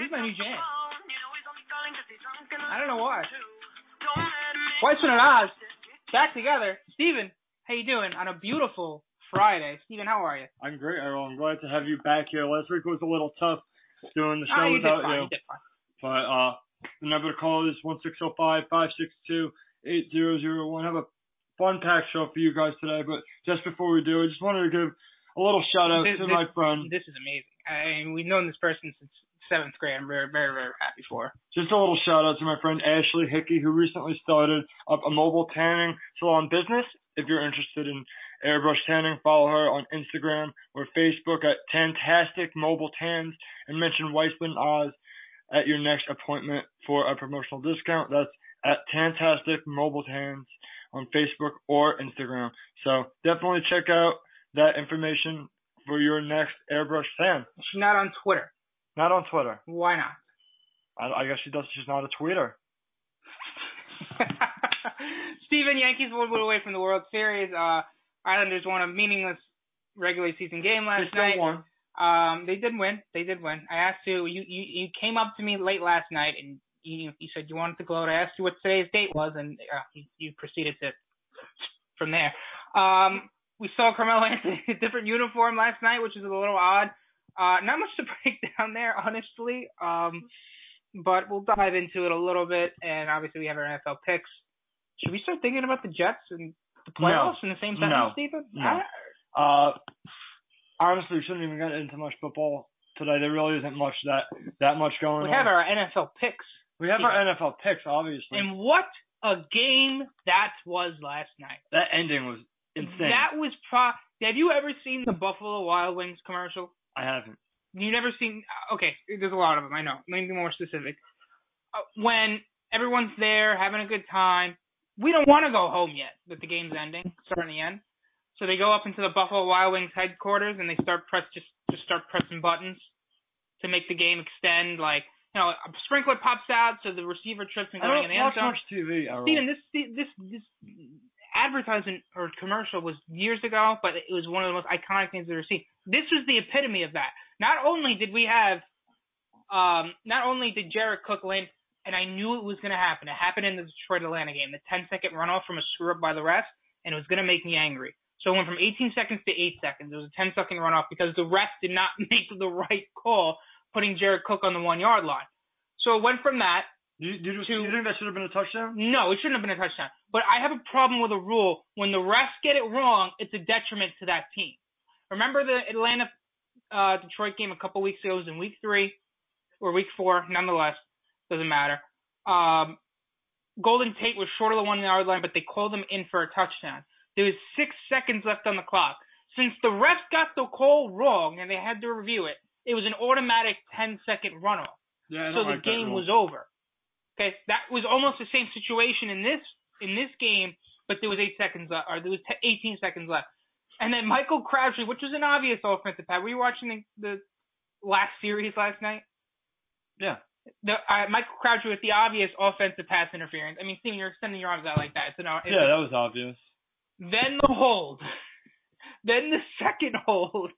This is my new jam. I don't know why. Weissman and Oz back together. Steven, how you doing on a beautiful Friday? Steven, how are you? I'm great, Errol. I'm glad to have you back here. Last week was a little tough doing the Ah, show you did without fine. you. You did fine. But uh, the number to call is one six zero five five six two eight zero zero one. Have a fun packed show for you guys today. But just before we do, I just wanted to give a little shout out This- to this- my friend. This is amazing. I mean, we've known this person since seventh grade. I'm very, very, very happy for. Just a little shout out to my friend Ashley Hickey, who recently started up a mobile tanning salon business. If you're interested in airbrush tanning, follow her on Instagram or Facebook at Tantastic Mobile Tans and mention Weissman Oz at your next appointment for a promotional discount. That's at Tantastic Mobile Tans on Facebook or Instagram. So definitely check out that information for your next airbrush tan. She's not on Twitter. Not on Twitter. Why not? I, I guess she does. She's not a tweeter. Steven, Yankees one win away from the World Series. Uh, Islanders won a meaningless regular season game They last still night. won. Um, they did win. They did win. I asked you. You you, you came up to me late last night and you you said you wanted to gloat. I asked you what today's date was, and uh, you, you proceeded to from there. Um, we saw Carmelo Anthony in a different uniform last night, which is a little odd. Uh, not much to break down there, honestly. Um, but we'll dive into it a little bit, and obviously we have our NFL picks. Should we start thinking about the Jets and the playoffs in the same sentence, No. Stephen? No. I- Uh, honestly, we shouldn't even get into much football today. There really isn't much that that much going we on. We have our NFL picks. we have our NFL picks, obviously. And what a game that was last night. that ending was insane. That was pro. Have you ever seen the Buffalo Wild Wings commercial? I haven't. You never seen? Okay, there's a lot of them. I know. Let me be more specific. Uh, when everyone's there having a good time, we don't want to go home yet. That the game's ending, starting to end. So they go up into the Buffalo Wild Wings headquarters and they start press just just start pressing buttons to make the game extend. Like you know, a sprinkler pops out so the receiver trips and going in the end zone. much TV. Steven, this this this advertisement or commercial was years ago, but it was one of the most iconic things I've ever seen. This was the epitome of that. Not only did we have, um, not only did Jared Cook limp, and I knew it was going to happen. It happened in the Detroit Atlanta game, the 10 second runoff from a screw up by the ref, and it was going to make me angry. So it went from 18 seconds to 8 seconds. It was a 10 second runoff because the ref did not make the right call putting Jared Cook on the one yard line. So it went from that you, you, to- you think that should have been a touchdown? no, it shouldn't have been a touchdown. But I have a problem with a rule when the refs get it wrong, it's a detriment to that team. Remember the Atlanta uh Detroit game a couple weeks ago it was in week three or week four, nonetheless, doesn't matter. Um Golden Tate was short of the one yard line, but they called him in for a touchdown. There was six seconds left on the clock. Since the refs got the call wrong and they had to review it, it was an automatic 10 second runoff Yeah. So don't the like game was over. Okay, that was almost the same situation in this in this game, but there was eight seconds left, or there was t- 18 seconds left. And then Michael Crabtree, which was an obvious offensive pass. Were you watching the, the last series last night? Yeah. The uh, Michael Crabtree with the obvious offensive pass interference. I mean, Steven, you're extending your arms out like that. It's an, it's Yeah, that was obvious. then the hold. then the second hold.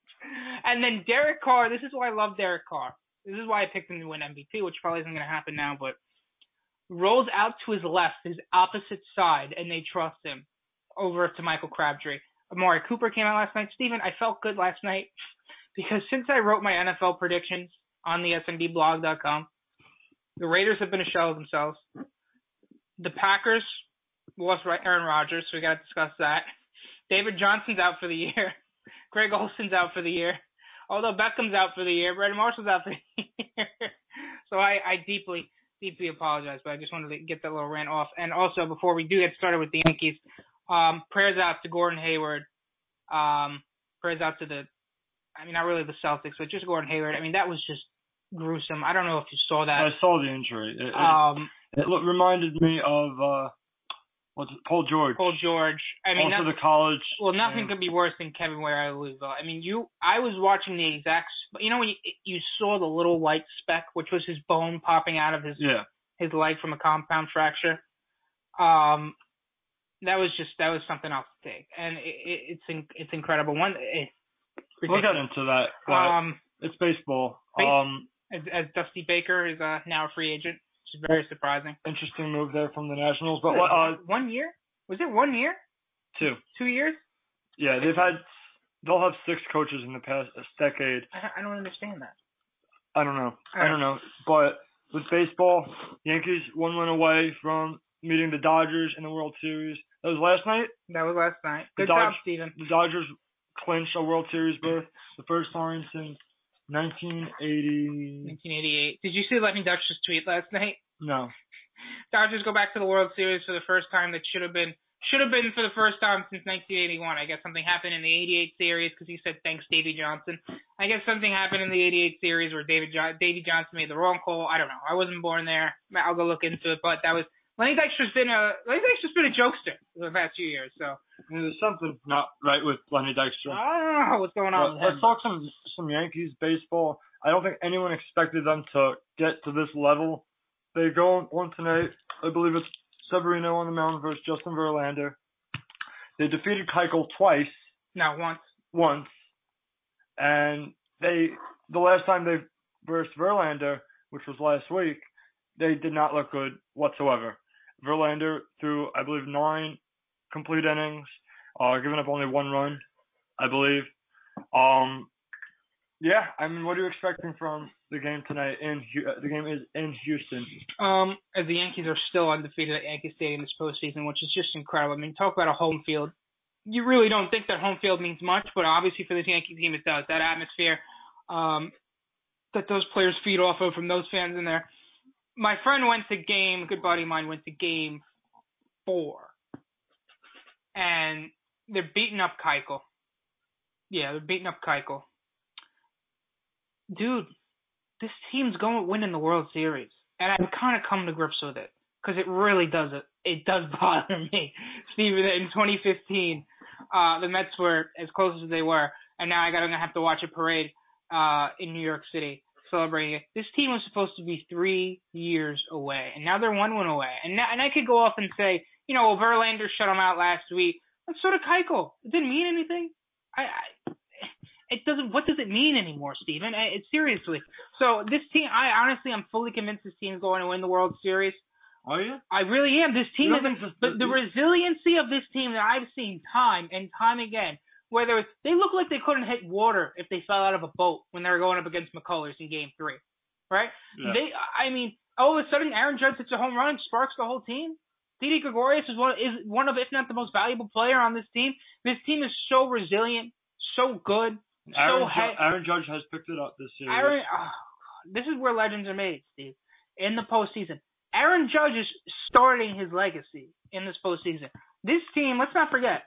And then Derek Carr. This is why I love Derek Carr. This is why I picked him to win MVP, which probably isn't going to happen now, but rolls out to his left, his opposite side, and they trust him over to Michael Crabtree. Amari Cooper came out last night. Steven, I felt good last night because since I wrote my NFL predictions on the SNDblog.com, the Raiders have been a shell of themselves. The Packers lost right Aaron Rodgers, so we got to discuss that. David Johnson's out for the year. Greg Olsen's out for the year. Odell Beckham's out for the year, Brandon Marshall's out for the year. so I, I deeply, deeply apologize, but I just wanted to get that little rant off. And also, before we do get started with the Yankees, um, prayers out to Gordon Hayward. Um, prayers out to the, I mean, not really the Celtics, but just Gordon Hayward. I mean, that was just gruesome. I don't know if you saw that. I saw the injury. It, it, Um, it look, reminded me of uh, what's it, Paul George. Paul George. I mean, also not- the college. Well, nothing and- could be worse than Kevin Ware out of Louisville. I mean, you, I was watching the exact, you know, when you, you saw the little white speck, which was his bone popping out of his Yeah. his leg from a compound fracture. Um, that was just that was something else to take, and it, it, it's in, it's incredible. One, We'll get into that, um, it's baseball. Base- Um, as, as Dusty Baker is uh, now a free agent, which is very surprising. interesting move there from the Nationals, but what, uh, one year? Was it one year? two. Two years? Yeah, they've had. They'll have six coaches in the past decade. I don't, I don't understand that. I don't know. I Alright. don't know. But with baseball, Yankees one win away from meeting the Dodgers in the World Series. That was last night. That was last night. The Good job, Dodge- Steven. The Dodgers clinched a World Series berth, the first time since 1980. 1988. Did you see Lenny Dutch's tweet last night? No. Dodgers go back to the World Series for the first time that should have been should have been for the first time since 1981. I guess something happened in the 88 series because he said thanks Davy Johnson. I guess something happened in the 88 series where David jo- Davy Johnson made the wrong call. I don't know. I wasn't born there. I'll go look into it. But that was Lenny Dykstra's been a Lenny Dykstra's been a jokester for the past few years. So There's something not right with Lenny Dykstra. I don't know what's going on. But with him. let's talk some some Yankees baseball. I don't think anyone expected them to get to this level. They go on tonight. I believe it's Severino on the mound versus Justin Verlander. They defeated Keuchel twice, No, once. once, and they the last time they versed Verlander, which was last week, they did not look good whatsoever. Verlander threw, I believe, nine complete innings, uh, giving up only one run, I believe. Um, yeah, I mean, what are you expecting from the game tonight? In uh, the game is in Houston. Um, the Yankees are still undefeated at Yankee Stadium this postseason, which is just incredible. I mean, talk about a home field. You really don't think that home field means much, but obviously for this Yankee team it does. That atmosphere, um, that those players feed off of from those fans in there. My friend went to game, good buddy of mine went to game four, and they're beating up Keuchel. Yeah, they're beating up Keuchel. Dude, this team's going winning the World Series, and I've kind of come to grips with it because it really does it. It does bother me, Steven. In 2015, uh, the Mets were as close as they were, and now I got to have to watch a parade uh, in New York City celebrating it. This team was supposed to be three years away, and now they're one win away. And now, and I could go off and say, you know, well, Verlander shut them out last week. But so did Keuchel. It didn't mean anything. I, I it doesn't. What does it mean anymore, Steven? I, it, seriously. So this team, I honestly, I'm fully convinced this team's going to win the World Series. Are you? I really am. This team is, but the resiliency of this team that I've seen time and time again, whether it's, they look like they couldn't hit water if they fell out of a boat when they were going up against McCullers in Game Three, right? Yeah. They, I mean, all of a sudden Aaron Judge hits a home run and sparks the whole team. Didi Gregorius is one is one of, if not the most valuable player on this team. This team is so resilient, so good, Aaron, so Ju- he- Aaron Judge has picked it up this series. Aaron, oh, this is where legends are made, Steve. In the postseason, Aaron Judge is starting his legacy in this postseason. This team, let's not forget,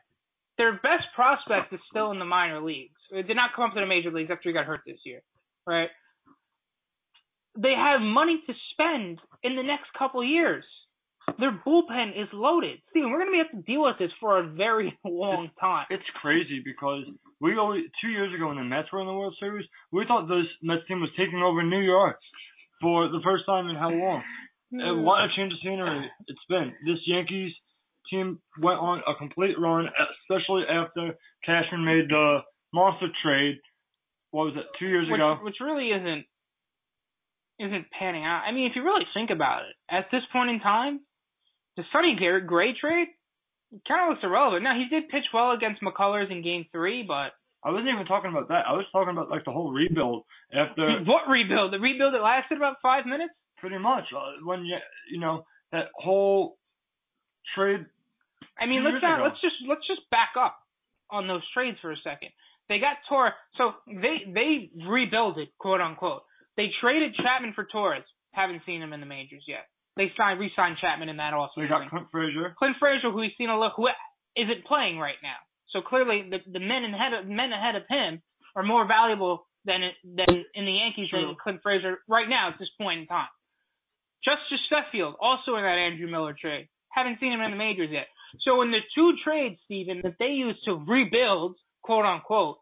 their best prospect is still in the minor leagues. It did not come up to the major leagues after he got hurt this year, right? They have money to spend in the next couple years. Their bullpen is loaded. Steven, we're going to have to deal with this for a very long time. It's crazy because we always two years ago when the Mets were in the World Series, we thought this Mets team was taking over New York for the first time in how long? And what a change of scenery it's been. This Yankees team went on a complete run, especially after Cashman made the monster trade. What was it? Two years which, ago. which really isn't isn't panning out. I mean, if you really think about it, at this point in time, the Sonny Gray, trade kind of looks irrelevant. Now he did pitch well against McCullers in Game Three, but I wasn't even talking about that. I was talking about like the whole rebuild after what rebuild? The rebuild that lasted about five minutes. pretty much uh, when you you know that whole trade. I mean, let's not ago. let's just let's just back up on those trades for a second. They got Torres, so they they rebuild it, quote unquote. They traded Chapman for Torres. Haven't seen him in the majors yet. They signed, re-signed Chapman in that also. They got Clint Frazier. Clint Frazier, who we've seen a look, who isn't playing right now. So clearly, the the men ahead of men ahead of him are more valuable than than in the Yankees True. than Clint Frazier right now at this point in time. Justice Sheffield, also in that Andrew Miller trade. Haven't seen him in the majors yet. So in the two trades, Steven, that they used to rebuild, quote unquote,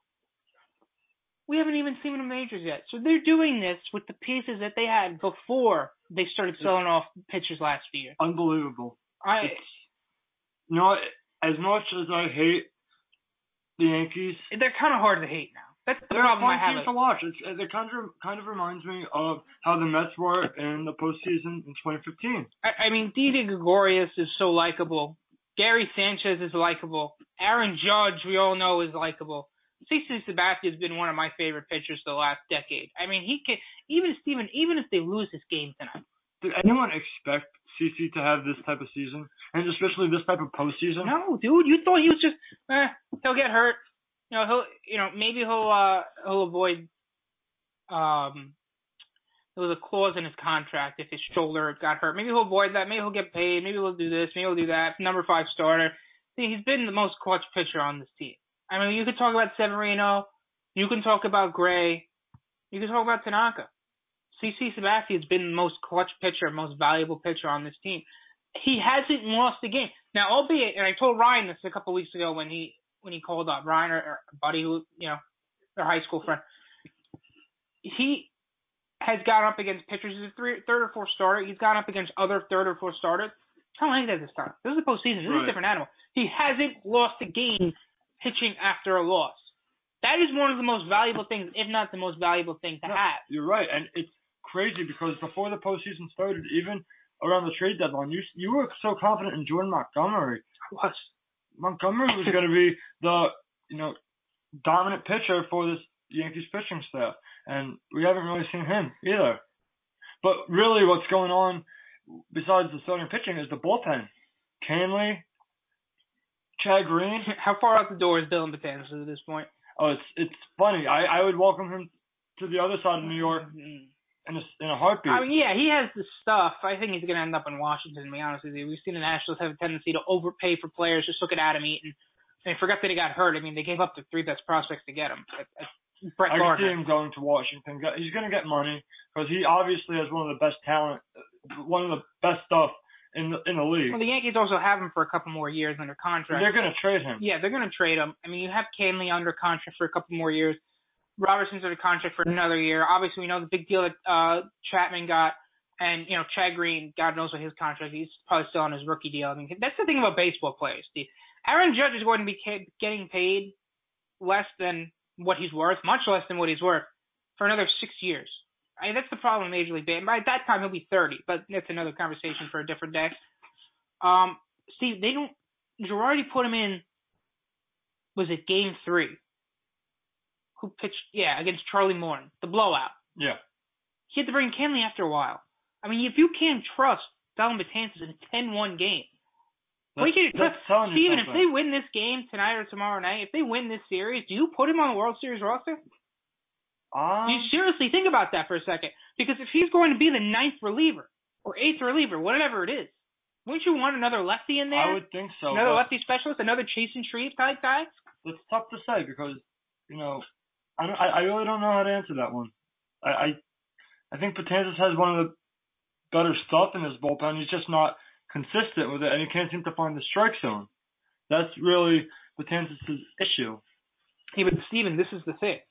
we haven't even seen in the majors yet. So they're doing this with the pieces that they had before they started selling off pitchers last year. Unbelievable. I It's, you know, as much as I hate the Yankees, they're kind of hard to hate now. That's the they're a problem I fun have. team to watch. It's, it kind of kind of reminds me of how the Mets were in the postseason in 2015. I, I mean, Didi Gregorius is so likable. Gary Sanchez is likable. Aaron Judge, we all know, is likable. CC Sabathia has been one of my favorite pitchers the last decade. I mean, he can even Steven, even if they lose this game tonight. Did anyone expect CC to have this type of season, and especially this type of postseason? No, dude, you thought he was just eh, he'll get hurt. You know, he'll you know, maybe he'll uh he'll avoid um there was a clause in his contract if his shoulder got hurt. Maybe he'll avoid that. Maybe he'll get paid. Maybe he'll do this. Maybe he'll do that. Number five starter. See, he's been the most clutch pitcher on this team. I mean, you could talk about Severino. You can talk about Gray. You can talk about Tanaka. CC Sabathia has been the most clutch pitcher, most valuable pitcher on this team. He hasn't lost a game. Now, albeit, and I told Ryan this a couple weeks ago when he when he called up Ryan or, or buddy who you know, their high school friend. He has gone up against pitchers as a three, third or fourth starter. He's gone up against other third or fourth starters. How like that this time? This is a postseason. This is a different animal. He hasn't lost a game pitching after a loss. That is one of the most valuable things, if not the most valuable thing to No, have. You're right, and it's crazy because before the postseason started, even around the trade deadline, you you were so confident in Jordan Montgomery. I was Montgomery was going to be the you know dominant pitcher for this Yankees pitching staff, and we haven't really seen him either. But really, what's going on besides the starting pitching is the bullpen. Kahnle, Chad Green. how far out the door is Dellin Betances at this point? Oh, it's it's funny. I I would welcome him to the other side of New York Mm. in a in a heartbeat. I mean, yeah, he has the stuff. I think he's going to end up in Washington. To be honest with you, we've seen the Nationals have a tendency to overpay for players. Just look at Adam Eaton. I forgot that he got hurt. I mean, they gave up the three best prospects to get him. At, at Brett I can see him going to Washington. He's going to get money because he obviously has one of the best talent, one of the best stuff in the in the league. Well, the Yankees also have him for a couple more years under contract. They're going to trade him. Yeah, they're going to trade him. I mean, you have Kahnle under contract for a couple more years. Robertson's under contract for another year. Obviously, we know the big deal that uh Chapman got, and you know Chad Green. God knows what his contract. He's probably still on his rookie deal. I mean, that's the thing about baseball players. Aaron Judge is going to be ca- getting paid less than what he's worth, much less than what he's worth, for another six years. I mean, that's the problem with Major League Baseball. By that time, he'll be 30, but that's another conversation for a different day. Um, Steve, they don't. Girardi put him in. Was it Game Three? Who pitched? Yeah, against Charlie Morton, the blowout. Yeah. He had to bring Kahnle after a while. I mean, if you can't trust Dellin Betances in a 10-1 game, well, you can That's- trust that's telling Steven. If they win this game tonight or tomorrow night, if they win this series, do you put him on the World Series roster? Um, you seriously think about that for a second. Because if he's going to be the ninth reliever or eighth reliever, whatever it is, wouldn't you want another lefty in there? I would think so. another lefty specialist, another Chasen Shreve type guy? It's tough to say because you know I don't, I, I really don't know how to answer that one. I I, I think Betances has one of the better stuff in his bullpen. He's just not consistent with it, and he can't seem to find the strike zone. That's really Betances' issue. Yeah, but Steven, this is the thing.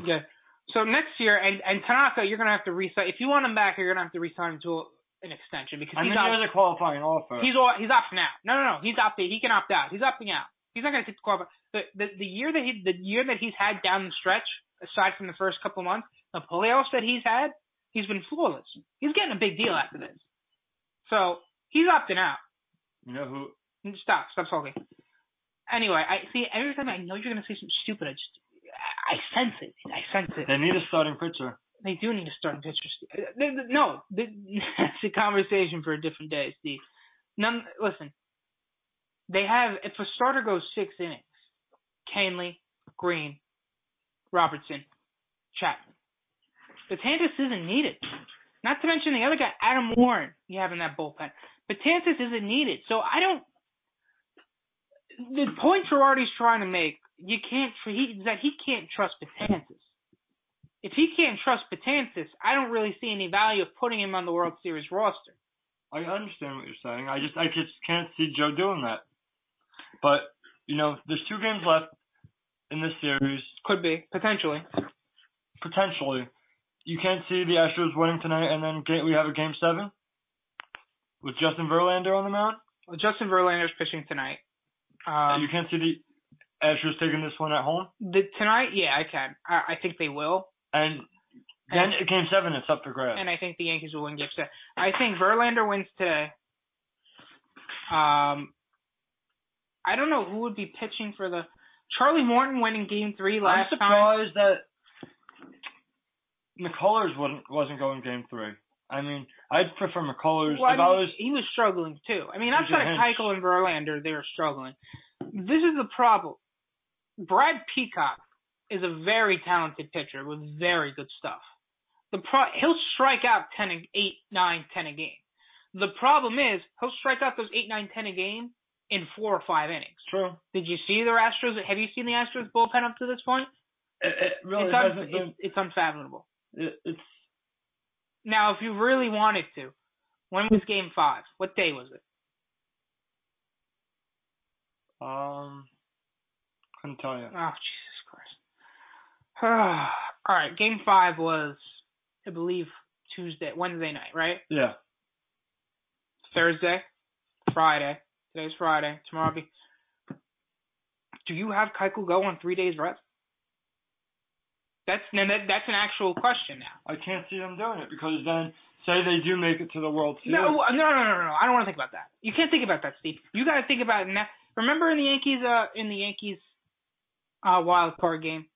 Okay. So next year, and and Tanaka, you're gonna have to resign. If you want him back, you're gonna have to resign him to an extension because I he's mean, he has a qualifying offer. He's all, he's opting out. No, no, no. He's opting. He can opt out. He's opting out. He's not gonna take the qualify. The the the year that he the year that he's had down the stretch, aside from the first couple of months, the playoffs that he's had, he's been flawless. He's getting a big deal after this. So he's opting out. you know who? Stop. Stop talking. Anyway, I see. Every time I know you're gonna say something stupid, I just I sense it. I sense it. They need a starting pitcher. They do need a starting pitcher. Steve. Th- th- No, th- that's a conversation for a different day, Steve. None. Listen, they have if a starter goes six innings, Kahnle, Green, Robertson, Chapman. Betances isn't needed. Not to mention the other guy, Adam Warren, you have in that bullpen. Betances isn't needed. So I don't. The point Girardi's trying to make, you can't. He, is that he can't trust Betances. If he can't trust Betances, I don't really see any value of putting him on the World Series roster. I understand what you're saying. I just I just can't see Joe doing that. But you know, there's two games left in this series. Could be potentially. Potentially, you can't see the Astros winning tonight, and then we have a game seven with Justin Verlander on the mound. Well, Justin Verlander's pitching tonight. Um, you can't see the Astros taking this one at home. The, tonight, yeah, I can. I, I think they will. And then And- game seven, it's up for grabs. and I think the Yankees will win Game Seven. I think Verlander wins today. Um, I don't know who would be pitching for the Charlie Morton winning Game Three last time. I'm last time. surprised that McCullers wasn't wasn't going game three. I mean, I'd prefer McCullers Well, I mean, was. he was struggling too. I mean, outside of hints? Keuchel and Verlander, they were struggling. This is the problem. Brad Peacock is a very talented pitcher with very good stuff. The pro- he'll strike out 10 and 8, 9, 10 a game. The problem is he'll strike out those 8, 9, 10 a game in four or five innings. True. Did you see the Astros? Have you seen the Astros bullpen up to this point? It, it really it's, un- been. it's, it's unfathomable. It, it's Now, if you really wanted to, when was Game Five? What day was it? um. Couldn't tell you. Oh Jesus Christ! All right, Game Five was, I believe, Tuesday, Wednesday night, right? Yeah. Thursday, Friday. Today's Friday. Tomorrow be. Do you have Keuchel go on three days rest? That's now that, that's an actual question now. I can't see them doing it because then say they do make it to the World Series. No, no, no, no, no. I don't want to think about that. You can't think about that, Steve. You got to think about it now. Remember in the Yankees, uh, in the Yankees, uh, wild card game.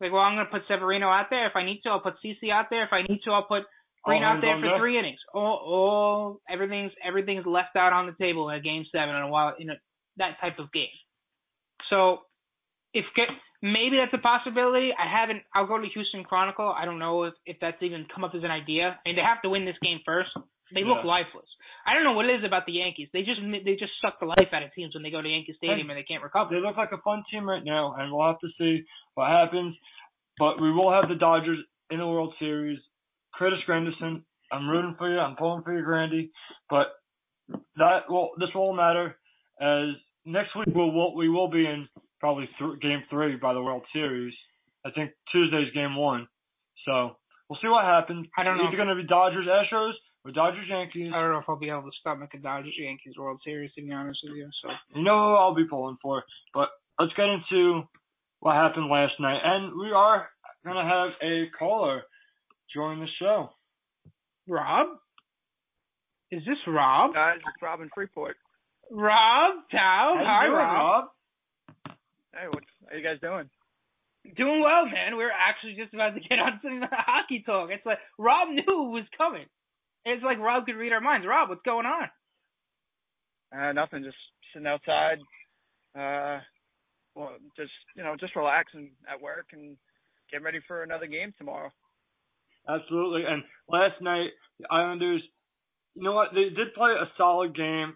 Like, well, I'm gonna put Severino out there. If I need to, I'll put CC out there. If I need to, I'll put Green All out there for deck. three innings. All, all, everything's everything's left out on the table in a game seven in a while in a, that type of game. So, if get, maybe that's a possibility. I haven't. I'll go to Houston Chronicle. I don't know if if that's even come up as an idea. I mean, they have to win this game first. They look lifeless. I don't know what it is about the Yankees. They just they just suck the life out of teams when they go to Yankee Stadium and they can't recover. They look like a fun team right now, and we'll have to see what happens. But we will have the Dodgers in the World Series. Curtis Granderson, I'm rooting for you. I'm pulling for you, Grandy. But that will this won't matter as next week we'll, we'll we will be in probably th- game three by the World Series. I think Tuesday's game one. So we'll see what happens. I don't know It's going to be Dodgers Astros or Dodgers Yankees. I don't know if I'll be able to stomach a Dodgers Yankees World Series to be honest with you. So You know who I'll be pulling for. But let's get into what happened last night. And we are going to have a caller join the show. Rob, is this Rob? guys. It's Robin Freeport. Rob Tao. Hi doing, Rob. Hey, what how you guys doing? Doing well, man. We are actually just about to get on some hockey talk. It's like Rob knew it was coming. It's like Rob could read our minds. Rob, what's going on? Uh, nothing. Just sitting outside. Uh, well, just you know, just relaxing at work and getting ready for another game tomorrow. Absolutely. And last night, the Islanders, you know what? They did play a solid game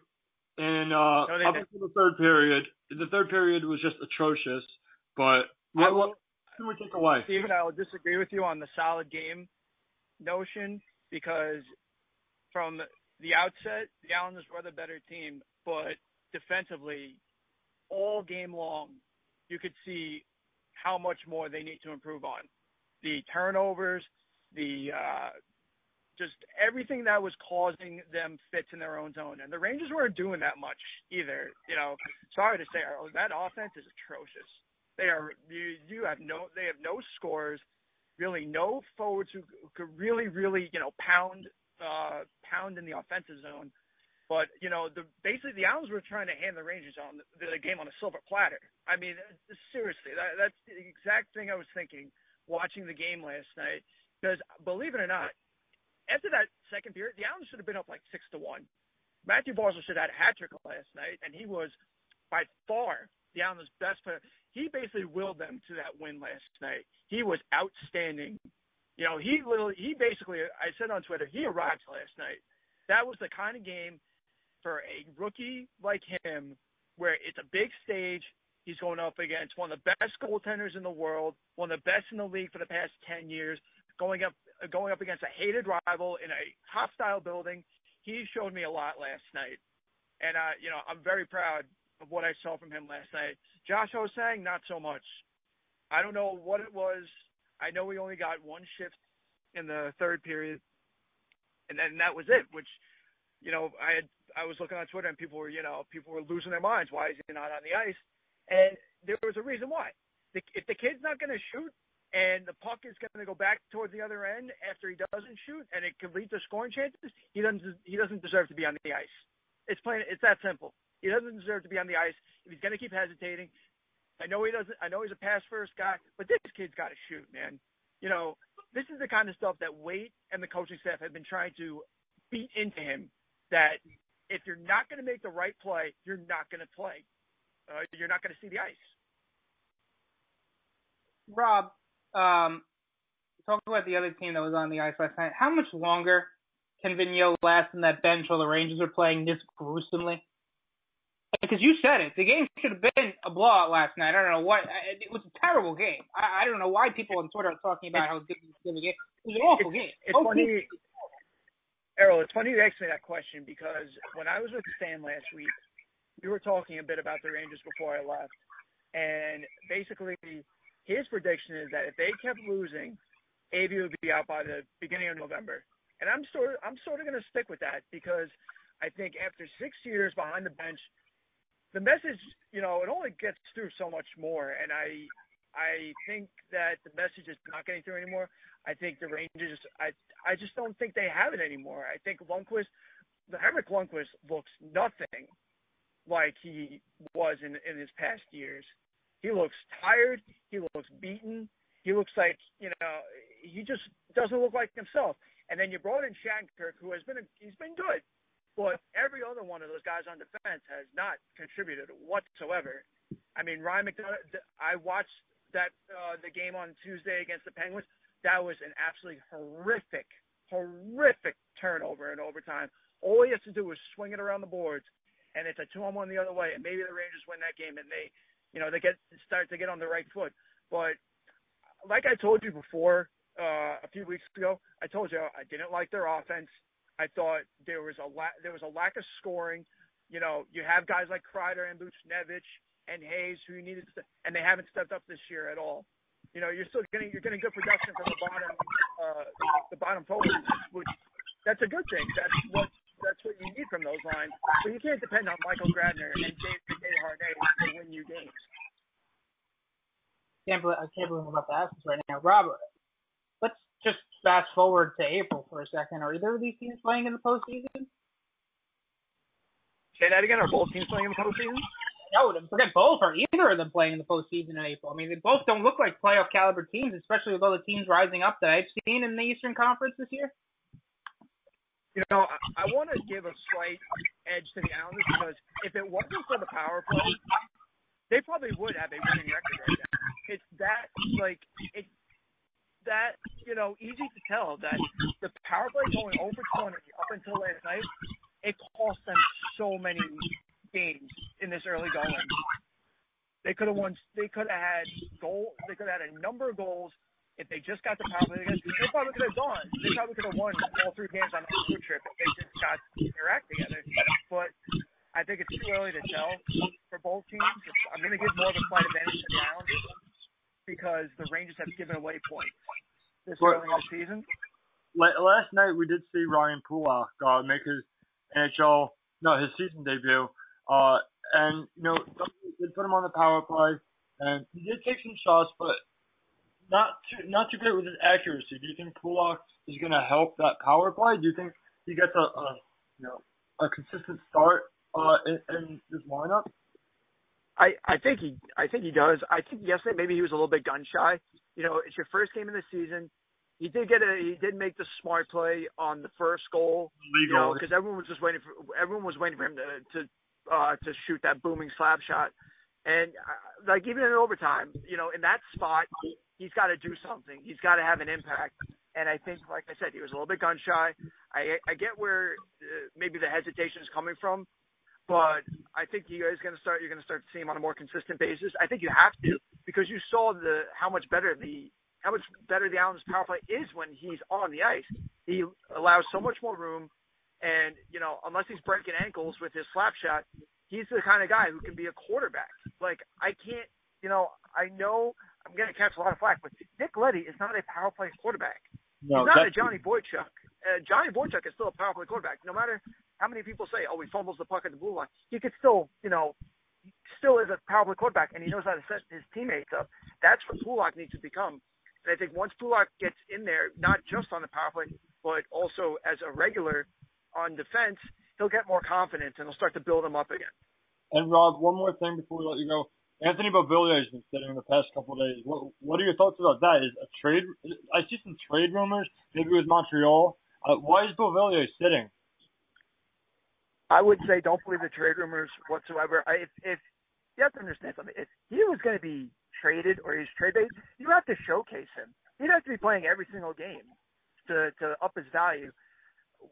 in uh, No, up did. until the third period. The third period was just atrocious. But what, what can we take away? Steven, I will disagree with you on the solid game notion because from the outset, the Islanders were the better team, but defensively, all game long, you could see how much more they need to improve on. The turnovers, the uh, just everything that was causing them fits in their own zone. And the Rangers weren't doing that much either. You know, sorry to say, that offense is atrocious. They are you you have no they have no scores, really no forwards who, could really really you know pound uh pound in the offensive zone. But you know the basically the Islanders were trying to hand the Rangers on the, the game on a silver platter. I mean seriously that that's the exact thing I was thinking watching the game last night. Because believe it or not, after that second period, the Islanders should have been up like six to one. Mathew Barzal should have had a hat trick last night, and he was by far the Islanders' best player. He basically willed them to that win last night. He was outstanding You know, he literally, he basically, I said on Twitter, he arrived last night. That was the kind of game for a rookie like him, where it's a big stage. He's going up against one of the best goaltenders in the world, one of the best in the league for the past ten years, going up going up against a hated rival in a hostile building. He showed me a lot last night, and uh, you know I'm very proud of what I saw from him last night. Josh Ho-Sang, not so much. I don't know what it was. I know we only got one shift in the third period, and then that was it. Which, you know, I had I was looking on Twitter and people were, you know, people were losing their minds. Why is he not on the ice? And there was a reason why. The, if the kid's not going to shoot and the puck is going to go back towards the other end after he doesn't shoot and it could lead to scoring chances, he doesn't he doesn't deserve to be on the ice. It's plain it's that simple. He doesn't deserve to be on the ice if he's going to keep hesitating. I know he doesn't. I know he's a pass first guy, but this kid's got to shoot, man. You know, this is the kind of stuff that Weight and the coaching staff have been trying to beat into him. That if you're not going to make the right play, you're not going to play. Uh, you're not going to see the ice. Rob, um, talk about the other team that was on the ice last night. How much longer can Vigneault last in that bench while the Rangers are playing this gruesomely? Because you said it, the game should have been a blowout last night. I don't know what it was a terrible game. I, I don't know why people on Twitter are talking about how good the game. It was an awful it's, game. It's oh, funny, Errol. It's funny you asked me that question because when I was with Stan last week, we were talking a bit about the Rangers before I left, and basically his prediction is that if they kept losing, AV would be out by the beginning of November. And I'm sort of, I'm sort of going to stick with that because I think after six years behind the bench, the message, you know, it only gets through so much more. And I, I think that the message is not getting through anymore. I think the Rangers, I, I just don't think they have it anymore. I think Lundqvist, the Henrik Lundqvist looks nothing like he was in in his past years. He looks tired. He looks beaten. He looks like you know he just doesn't look like himself. And then you brought in Shattenkirk, who has been a, he's been good, but every other one of those guys on defense has not contributed whatsoever. I mean, Ryan McDonagh. I watched that uh, the game on Tuesday against the Penguins. That was an absolutely horrific, horrific turnover in overtime. All he has to do is swing it around the boards, and it's a two-on-one the other way, and maybe the Rangers win that game, and they you know, they get start to get on the right foot. But like I told you before, uh, a few weeks ago, I told you I didn't like their offense. I thought there was a la- there was a lack of scoring. You know, you have guys like Kreider and Buchnevich and Hayes who you needed to, and they haven't stepped up this year at all. You know, you're still getting you're getting good production from the bottom uh, the bottom forwards, which that's a good thing. That's what that's what you need from those lines. But you can't depend on Michael Grabner and Dave Desharnais to win you games. Can't believe, I can't believe I'm about to ask this right now, Robert. Let's just fast forward to April for a second. Are either of these teams playing in the postseason? Say that again. Are both teams playing in the postseason? No, forget both Are either of them playing in the postseason in April. I mean, they both don't look like playoff caliber teams, especially with all the teams rising up that I've seen in the Eastern Conference this year. You know, I, want to give a slight edge to the Islanders because if it wasn't for the power play, they probably would have a winning record right now. It's that like it's that you know easy to tell that the power play going over 20 up until last night, it cost them so many games in this early going. They could have won. They could have had goal. They could have had a number of goals if they just got the power play, they probably could have gone. They probably could have won all three games on a road trip if they just got their act together. But I think it's too early to tell for both teams. I'm going to give more of a slight advantage to the Islanders because the Rangers have given away points this early in the season. Last night we did see Ryan Pulock uh, make his NHL, no, his season debut. Uh, and you know, did put him on the power play, and he did take some shots, but not too not too great with his accuracy. Do you think Pulock is going to help that power play? Do you think he gets a, a you know a consistent start uh, in, in this lineup? I I think he I think he does. I think yesterday maybe he was a little bit gun shy. You know, it's your first game of the season. He did get a he did make the smart play on the first goal. Legal. You know, because everyone was just waiting for everyone was waiting for him to to uh to shoot that booming slap shot. And uh, like even in overtime, you know, in that spot, he's got to do something. He's got to have an impact. and I think, like I said, he was a little bit gun shy. I I get where uh, maybe the hesitation is coming from, but I think you guys going to start. You're going to start to see him on a more consistent basis. I think you have to because you saw the how much better the how much better the Islanders power play is when he's on the ice. He allows so much more room, and you know, unless he's breaking ankles with his slap shot, he's the kind of guy who can be a quarterback. Like I can't, you know, I know I'm going to catch a lot of flack, but Nick Leddy is not a power play quarterback. No, he's not a Johnny Boychuk. Uh, Johnny Boychuk is still a power play quarterback. No matter how many people say, "Oh, he fumbles the puck at the blue line," he could still, you know, still is a power play quarterback, and he knows how to set his teammates up. That's what Pulock needs to become. And I think once Pulock gets in there, not just on the power play, but also as a regular on defense, he'll get more confidence and he'll start to build him up again. And Rob, one more thing before we let you go. Anthony Beauvillier has been sitting the past couple of days. What What are your thoughts about that? Is a trade? I see some trade rumors, maybe with Montreal. Uh, why is Beauvillier sitting? I would say don't believe the trade rumors whatsoever. I, if, if you have to understand something, if he was going to be traded or he's trade bait, you have to showcase him. He'd have to be playing every single game to to up his value.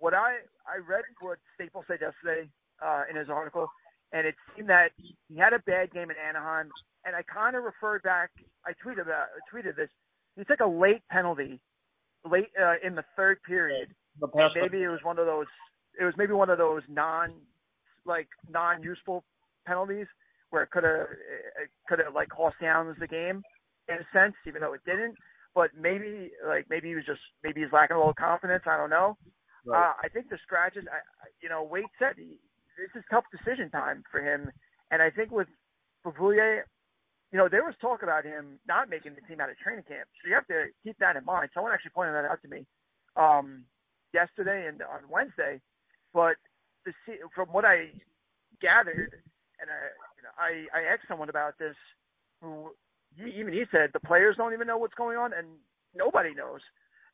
What I I read what Staples said yesterday uh, in his article, and it seemed that he had a bad game in Anaheim, and I kind of referred back. I tweeted about tweeted this. He took a late penalty, late uh, in the third period. The Maybe it was one of those. It was maybe one of those non, like non-useful penalties where it could have it could have like cost down the game in a sense, even though it didn't. But maybe like maybe he was just maybe he's lacking a little confidence. I don't know. Right. Uh, I think the scratches. I, I- you know, Weight said he, this is tough decision time for him, and I think with Beauvillier, you know, there was talk about him not making the team out of training camp. So you have to keep that in mind. Someone actually pointed that out to me um, yesterday and on Wednesday. But the, from what I gathered, and I, you know, I, I asked someone about this, who even he said the players don't even know what's going on, and nobody knows.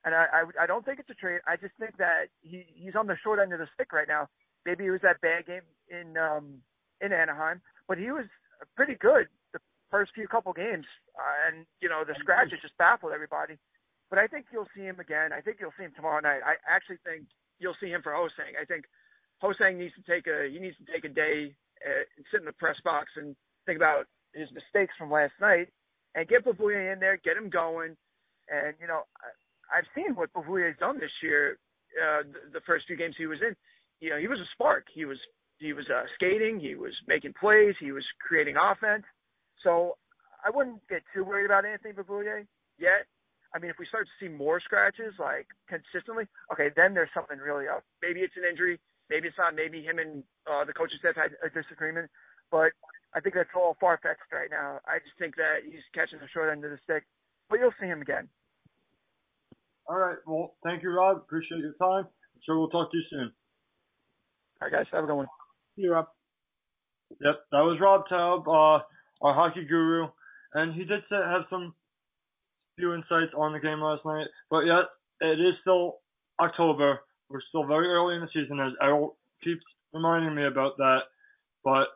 And I, I, I don't think it's a trade. I just think that he, he's on the short end of the stick right now. Maybe it was that bad game in um, in Anaheim, but he was pretty good the first few couple games, uh, and you know the scratches just baffled everybody. But I think you'll see him again. I think you'll see him tomorrow night. I actually think you'll see him for Hosang. I think Hosang needs to take a he needs to take a day uh, and sit in the press box and think about his mistakes from last night and get Beauvillier in there, get him going. And you know, I, I've seen what Beauvillier's done this year. Uh, the, the first few games he was in, you know, he was a spark. He was he was uh, skating. He was making plays. He was creating offense. So I wouldn't get too worried about Anthony Beauvillier yet. I mean, if we start to see more scratches like consistently, okay, then there's something really up. Maybe it's an injury. Maybe it's not. Maybe him and uh, the coaching staff had a disagreement. But I think that's all far fetched right now. I just think that he's catching the short end of the stick. But you'll see him again. All right. Well, thank you, Rob. Appreciate your time. I'm sure we'll talk to you soon. All right, guys. Have a good one. See you, Rob. Yep, that was Rob Taub, uh, our hockey guru, and he did have some few insights on the game last night. But yet, it is still October. We're still very early in the season, as Errol keeps reminding me about that. But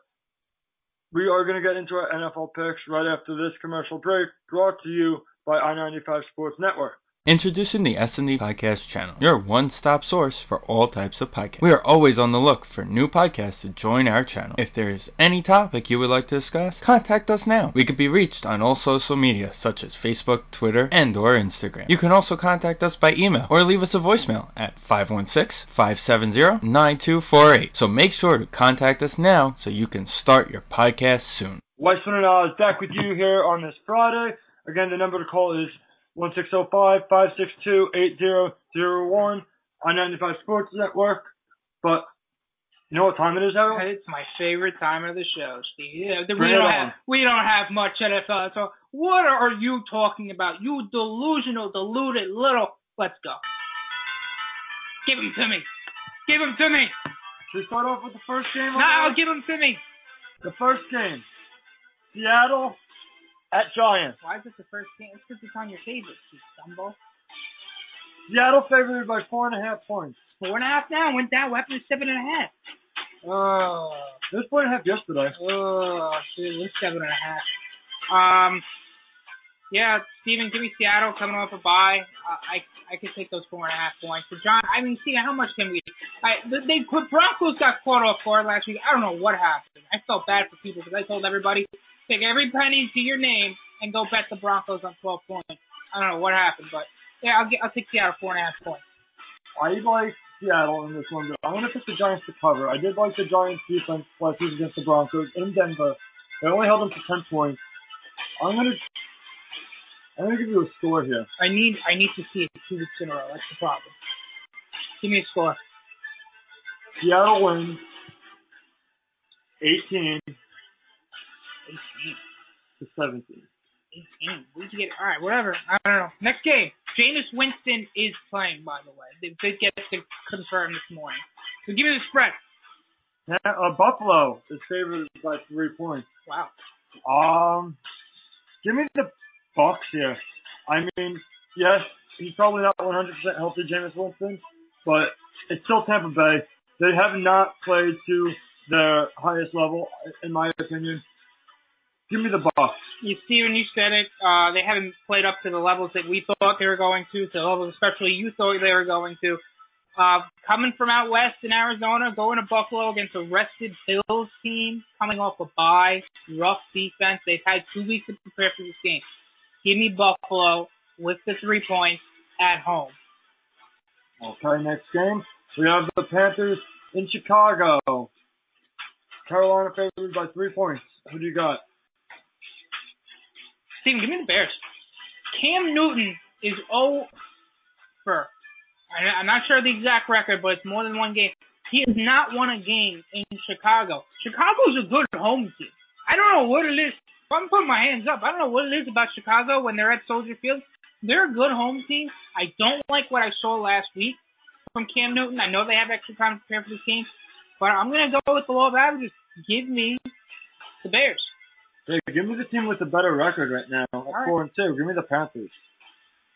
we are going to get into our NFL picks right after this commercial break, brought to you by I-95 Sports Network. Introducing the S&D Podcast channel, your one-stop source for all types of podcasts. We are always on the look for new podcasts to join our channel. If there is any topic you would like to discuss, contact us now. We can be reached on all social media such as Facebook, Twitter, and or Instagram. You can also contact us by email or leave us a voicemail at 516-570-9248. So make sure to contact us now so you can start your podcast soon. Weissman and I is back with you here on this Friday. Again, the number to call is 1605-562-8001 on 95 Sports Network. But you know what time it is, Errol? It's my favorite time of the show, Steve. We Bring don't on. have we don't have much NFL. So what are you talking about? You delusional, deluded little. Let's go. Give him to me. Give him to me. Should we start off with the first game? No, give him to me. The first game. Seattle at Giants. Why is it the first game? It's because it's on your favorites, you stumble. Seattle favored by four and a half points. Four and a half now. Went down. What happened to seven and a half? Oh, It was four and a half yesterday. oh. It was seven and a half. Um, Yeah, Steven, give me Seattle coming off a bye. Uh, I I could take those four and a half points. For John, I mean, see how much can we? I they put Broncos got caught off guard last week. I don't know what happened. I felt bad for people because I told everybody take every penny to your name and go bet the Broncos on 12 points. I don't know what happened, but yeah, I'll get I'll take Seattle four and a half points. I like Seattle in this one, I'm gonna pick the Giants to cover. I did like the Giants defense last week against the Broncos in Denver. They only held them to 10 points. I'm gonna I'm gonna give you a score here. I need I need to see it two weeks in a row. That's the problem. Give me a score. Seattle wins 18 18. To 17. 18. Where'd you get All right, whatever. I don't know. Next game. Jameis Winston is playing, by the way. They did get to confirm this morning. So give me the spread. Yeah, uh, Buffalo is favored by three points. Wow. Um, give me the Bucks here. I mean, yes, he's probably not 100% healthy, Jameis Winston, but it's still Tampa Bay. They have not played to their highest level, in my opinion. Give me the Bucks. You, Steven, you said it. Uh, they haven't played up to the levels that we thought they were going to, to the levels especially you thought they were going to. Uh, coming from out west in Arizona, going to Buffalo against a rested Bills team, coming off a bye, rough defense. They've had two weeks to prepare for this game. Give me Buffalo with the three points at home. Okay, next game. We have the Panthers in Chicago. Carolina favored by three points. Who do you got? Steven, give me the Bears. Cam Newton is 0 for, I- I'm not sure the exact record, but it's more than one game. He has not won a game in Chicago. Chicago's a good home team. I don't know what it is. I'm putting my hands up, I don't know what it is about Chicago when they're at Soldier Field. They're a good home team. I don't like what I saw last week from Cam Newton. I know they have extra time to prepare for this game, but I'm going to go with the law of averages. Give me the Bears. Hey, give me the team with the better record right now at right. four and two. Give me the Panthers.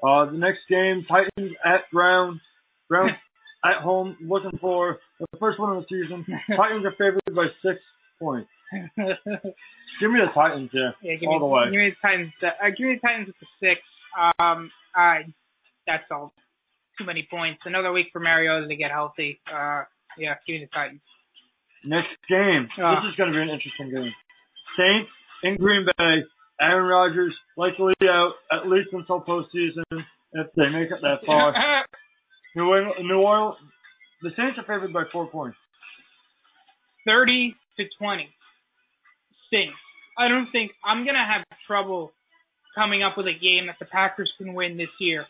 Uh, the next game, Titans at Browns. Browns at home, looking for the first one of the season. Titans are favored by six points. Give me the Titans here, Yeah, give all me, the way. Give me the Titans. Uh, give me the Titans with the six. Um, I that's all. Too many points. Another week for Mariota to get healthy. Uh, yeah, give me the Titans. Next game. Uh. this is going to be an interesting game. Saints in Green Bay. Aaron Rodgers likely out at least until postseason if they make it that far. New England, New Orleans. The Saints are favored by four points. Thirty to twenty. Saints. I don't think I'm gonna have trouble coming up with a game that the Packers can win this year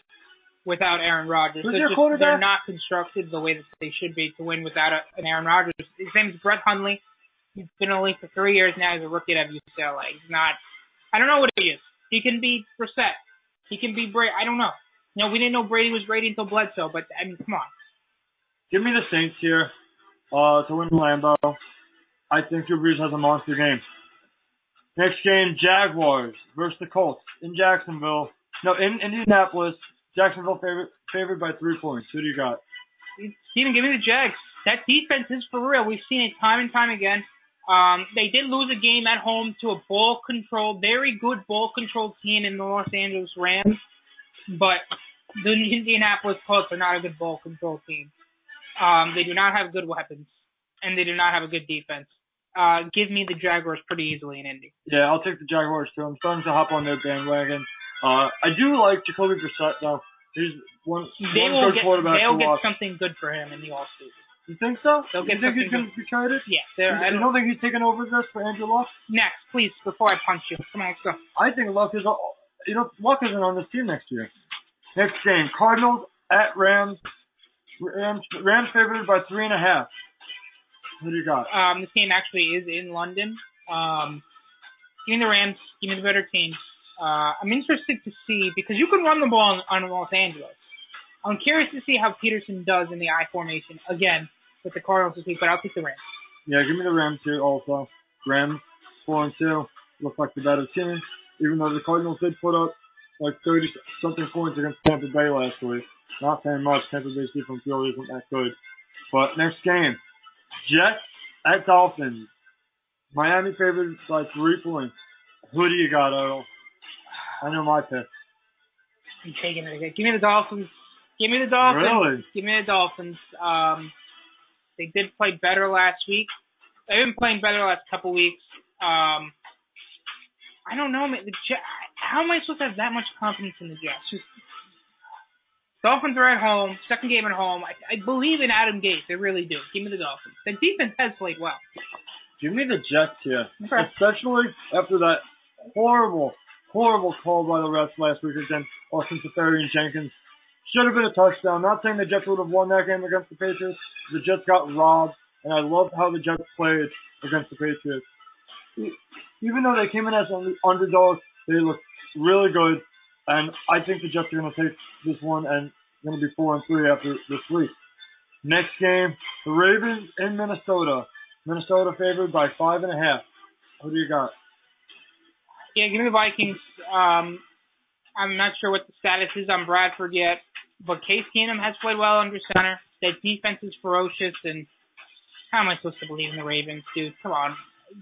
without Aaron Rodgers. Who's they're, just, they're not constructed the way that they should be to win without a, an Aaron Rodgers. His name is Brett Hundley. He's been only for three years now. He's a rookie at UCLA. He's not. I don't know what he is. He can be Brissett. He can be Brady. I don't know. You know, we didn't know Brady was Brady until Bledsoe, but I mean, come on. Give me the Saints here uh, to win Lambeau. I think Drew Brees has a monster game. Next game, Jaguars versus the Colts in Jacksonville. No, in Indianapolis. Jacksonville favored favored by three points. Who do you got? Steven, give me the Jags. That defense is for real. We've seen it time and time again. Um, they did lose a game at home to a ball control, very good ball control team in the Los Angeles Rams, but the Indianapolis Colts are not a good ball control team. Um, they do not have good weapons, and they do not have a good defense. Uh, give me the Jaguars pretty easily in Indy. Yeah, I'll take the Jaguars too. I'm starting to hop on their bandwagon. Uh, I do like Jacoby Brissett though. He's one, They one will good get quarterback they'll get watch. something good for him in the offseason. You think so? They'll get you think he's going to be traded? Yeah, they're, I don't, don't think he's taking over this for Andrew Luck? next, please, before I punch you. Come on, let's go. I think Luck is, you know, Luck isn't on this team next year. Next game, Cardinals at Rams. Rams, Rams favored by three and a half. Who do you got? Um, this game actually is in London. Um, give me the Rams. Give me the better team. Uh, I'm interested to see because you can run the ball on, on Los Angeles. I'm curious to see how Peterson does in the I formation again with the Cardinals this week, but I'll take the Rams. Yeah, give me the Rams here also. Rams, four and two, look like the better team. Even though the Cardinals did put up like 30 something points against Tampa Bay last week. Not saying much. Tampa Bay's defense really isn't that good. But next game, Jets at Dolphins. Miami favored by three points. Who do you got, Earl? I know my pick. I'm taking it again. Give me the Dolphins. Give me the Dolphins. Really? Give me the Dolphins. Um, they did play better last week. They've been playing better the last couple weeks. Um, I don't know, man. The Jets, how am I supposed to have that much confidence in the Jets? Just, Dolphins are at home, second game at home. I, I believe in Adam Gase. I really do. Give me the Dolphins. The defense has played well. Give me the Jets here, Okay. especially after that horrible, horrible call by the refs last week against Austin Seferian-Jenkins. Should have been a touchdown. Not saying the Jets would have won that game against the Patriots. The Jets got robbed, and I loved how the Jets played against the Patriots. Even though they came in as under- underdogs, they looked really good, and I think the Jets are going to take this one and going to be four and three after this week. Next game, the Ravens in Minnesota. Minnesota favored by five and a half. Who do you got? Yeah, give me the Vikings. Um, I'm not sure what the status is on Bradford yet, but Case Keenum has played well under center. That defense is ferocious, and how am I supposed to believe in the Ravens, dude? Come on.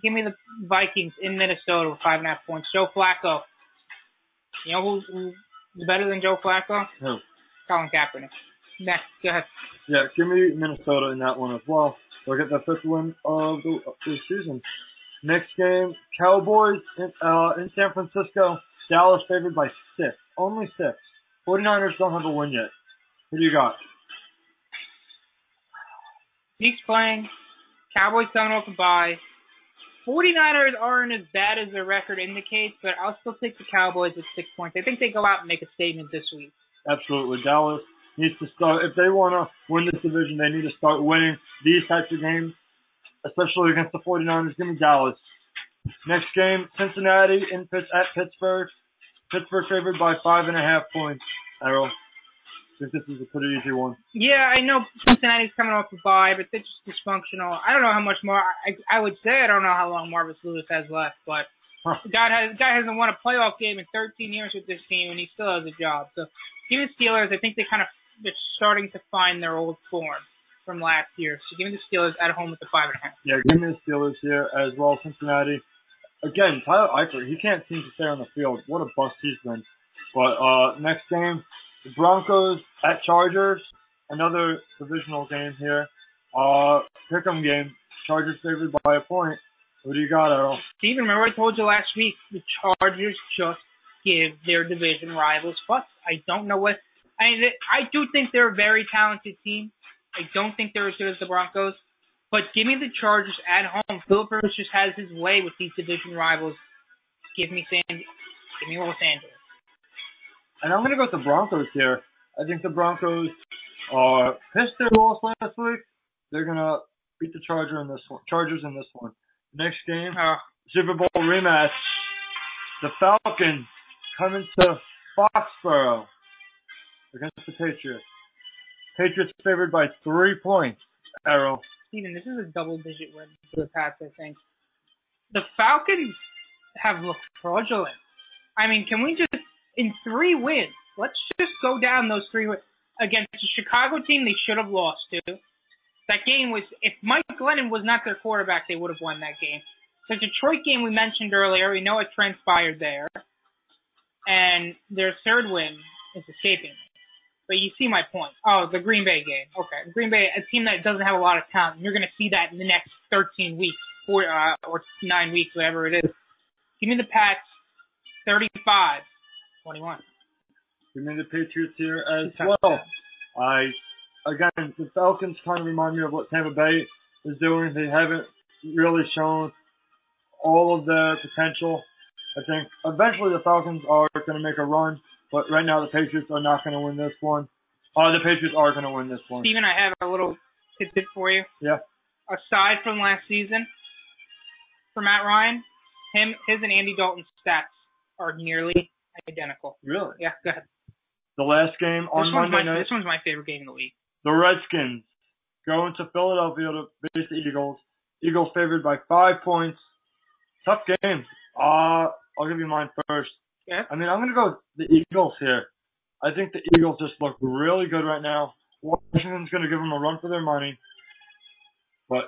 Give me the Vikings in Minnesota with five and a half points. Joe Flacco. You know who's, who's better than Joe Flacco? Who? Colin Kaepernick. Next, go ahead. Yeah, give me Minnesota in that one as well. They'll get the fifth win of the, of the season. Next game, Cowboys in, uh, in San Francisco. Dallas favored by six. Only six. 49ers don't have a win yet. Who do you got? Zeke's playing. Cowboys coming off a bye. 49ers aren't as bad as their record indicates, but I'll still take the Cowboys at six points. I think they go out and make a statement this week. Absolutely. Dallas needs to start, if they want to win this division, they need to start winning these types of games, especially against the 49ers. Give me Dallas. Next game, Cincinnati in at Pittsburgh. Pittsburgh favored by five and a half points. Errol, think this is a pretty easy one. Yeah, I know Cincinnati's coming off a bye, but they're just dysfunctional. I don't know how much more. I I would say I don't know how long Marvin Lewis has left, but Huh. the guy has guy hasn't won a playoff game in 13 years with this team, and he still has a job. So give me the Steelers. I think they kind of they're starting to find their old form from last year. So give me the Steelers at home with the five and a half. Yeah, give me the Steelers here as well. Cincinnati. Again, Tyler Eifert, he can't seem to stay on the field. What a bust he's been. But uh next game, the Broncos at Chargers. Another divisional game here. Uh pick'em game. Chargers favored by a point. Who do you got, Errol? Steven, remember I told you last week the Chargers just give their division rivals fuss. I don't know what. I mean, I do think they're a very talented team. I don't think they're as good as the Broncos. But give me the Chargers at home. Philip Rivers just has his way with these division rivals. Give me San. Give me Los Angeles. And I'm gonna go with the Broncos here. I think the Broncos are pissed they lost last week. They're gonna beat the Charger in this one. Chargers in this one. Next game, Uh, Super Bowl rematch. The Falcons coming to Foxborough against the Patriots. Patriots favored by three points. Errol. Steven, this is a double-digit win for the Pats. I think the Falcons have looked fraudulent. I mean, can we just in three wins? Let's just go down those three wins against the Chicago team. They should have lost to. That game was if Mike Glennon was not their quarterback, they would have won that game. The Detroit game we mentioned earlier, we know what transpired there, and their third win is escaping. But you see my point. Oh, the Green Bay game. Okay, Green Bay, a team that doesn't have a lot of talent. You're going to see that in the next 13 weeks, four uh, or nine weeks, whatever it is. Give me the Pats, 35, 21. Give me the Patriots here as well. I again the Falcons kind of remind me of what Tampa Bay is doing. They haven't really shown all of their potential. I think eventually the Falcons are going to make a run, but right now the Patriots are not going to win this one. Uh, the Patriots are going to win this one. Steven, I have a little tidbit for you. Yeah. Aside from last season, for Matt Ryan, him, his and Andy Dalton's stats are nearly identical. Really? Yeah, go ahead. The last game on this Monday my night, this one's my favorite game of the week. the Redskins going to Philadelphia to face the Eagles. Eagles favored by five points. Tough game. Uh, I'll give you mine first. Yeah. I mean, I'm going to go with the Eagles here. I think the Eagles just look really good right now. Washington's going to give them a run for their money. But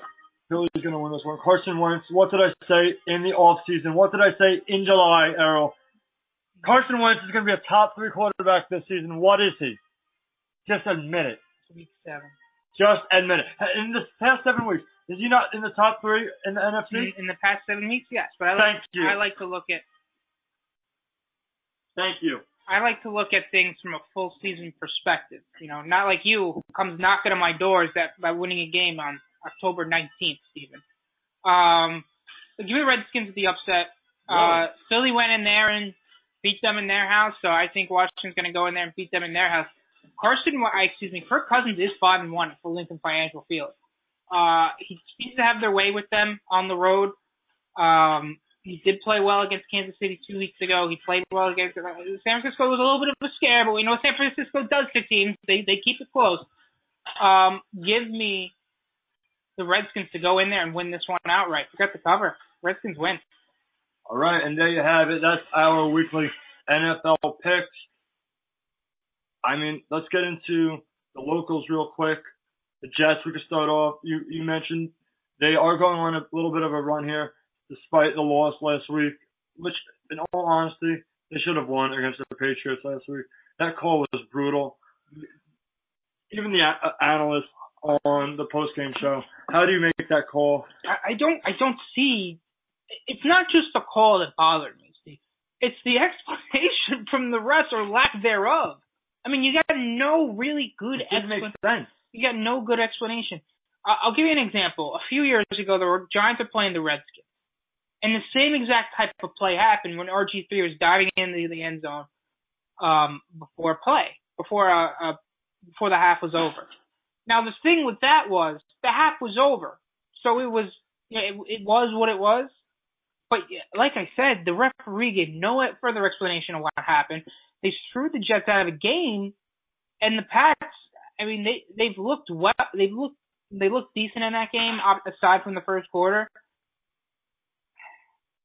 Philly's going to win this one. Carson Wentz, what did I say in the off season? What did I say in July, Errol? Carson Wentz is going to be a top three quarterback this season. What is he? Just admit it. Week seven. Just admit it. In the past seven weeks, is he not in the top three in the NFC? In, in the past seven weeks, yes. But I like, Thank you. I like to look at Thank you. I like to look at things from a full season perspective. You know, not like you who comes knocking on my doors that by winning a game on October 19th, Stephen. Um, give me Redskins the upset. Uh, Philly went in there and beat them in their house, so I think Washington's going to go in there and beat them in their house. Carson, excuse me, Kirk Cousins is five and one for Lincoln Financial Field. Uh, he seems to have their way with them on the road. Um, he did play well against Kansas City two weeks ago. He played well against uh, San Francisco. Was a little bit of a scare, but we know San Francisco does to teams. They they keep it close. Um, give me the Redskins to go in there and win this one outright. Forget the cover. Redskins win. All right, and there you have it. That's our weekly NFL picks. I mean, let's get into the locals real quick. The Jets, we can start off. You you mentioned they are going on a little bit of a run here, despite the loss last week, which, in all honesty, they should have won against the Patriots last week. That call was brutal. Even the a- analysts on the post game show, how do you make that call? I, I don't I don't see. It's not just the call that bothered me, Steve. It's the explanation from the refs or lack thereof. I mean, you got no really good It didn't make explanation. You got no good explanation. I'll give you an example. A few years ago, the Giants are playing the Redskins, and the same exact type of play happened when RG three was diving into the end zone um, before play, before uh, uh, before the half was over. Now the thing with that was the half was over, so it was you know, it, it was what it was. But like I said, the referee gave no further explanation of what happened. They screwed the Jets out of a game, and the Pats. I mean, they they've looked well. They've looked they looked decent in that game, aside from the first quarter.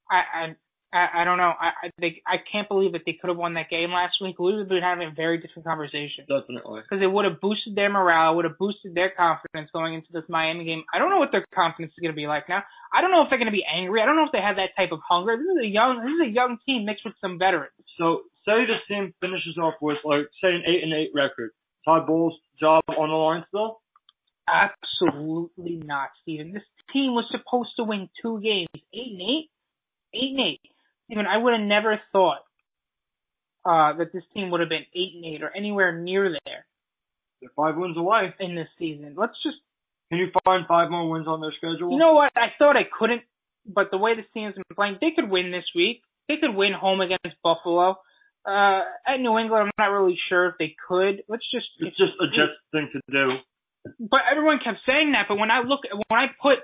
I I I, don't know. I I, they, I can't believe that they could have won that game last week. We would have been having a very different conversation Definitely. because it would have boosted their morale, would have boosted their confidence going into this Miami game. I don't know what their confidence is going to be like now. I don't know if they're going to be angry. I don't know if they have that type of hunger. This is a young, this is a young team mixed with some veterans. So say this team finishes off with like say an eight and eight record. Todd Bowles' job on the line still? Absolutely not, Steven. This team was supposed to win two games, eight and eight, eight and eight. Steven, I would have never thought uh, that this team would have been eight and eight or anywhere near there They're five wins away. in this season. Let's just Can you find five more wins on their schedule? You know what? I thought I couldn't, but the way this team's been playing, they could win this week. They could win home against Buffalo. Uh, at New England, I'm not really sure if they could. Let's just. it's just a Jets thing to do. But everyone kept saying that. But when I look, when I put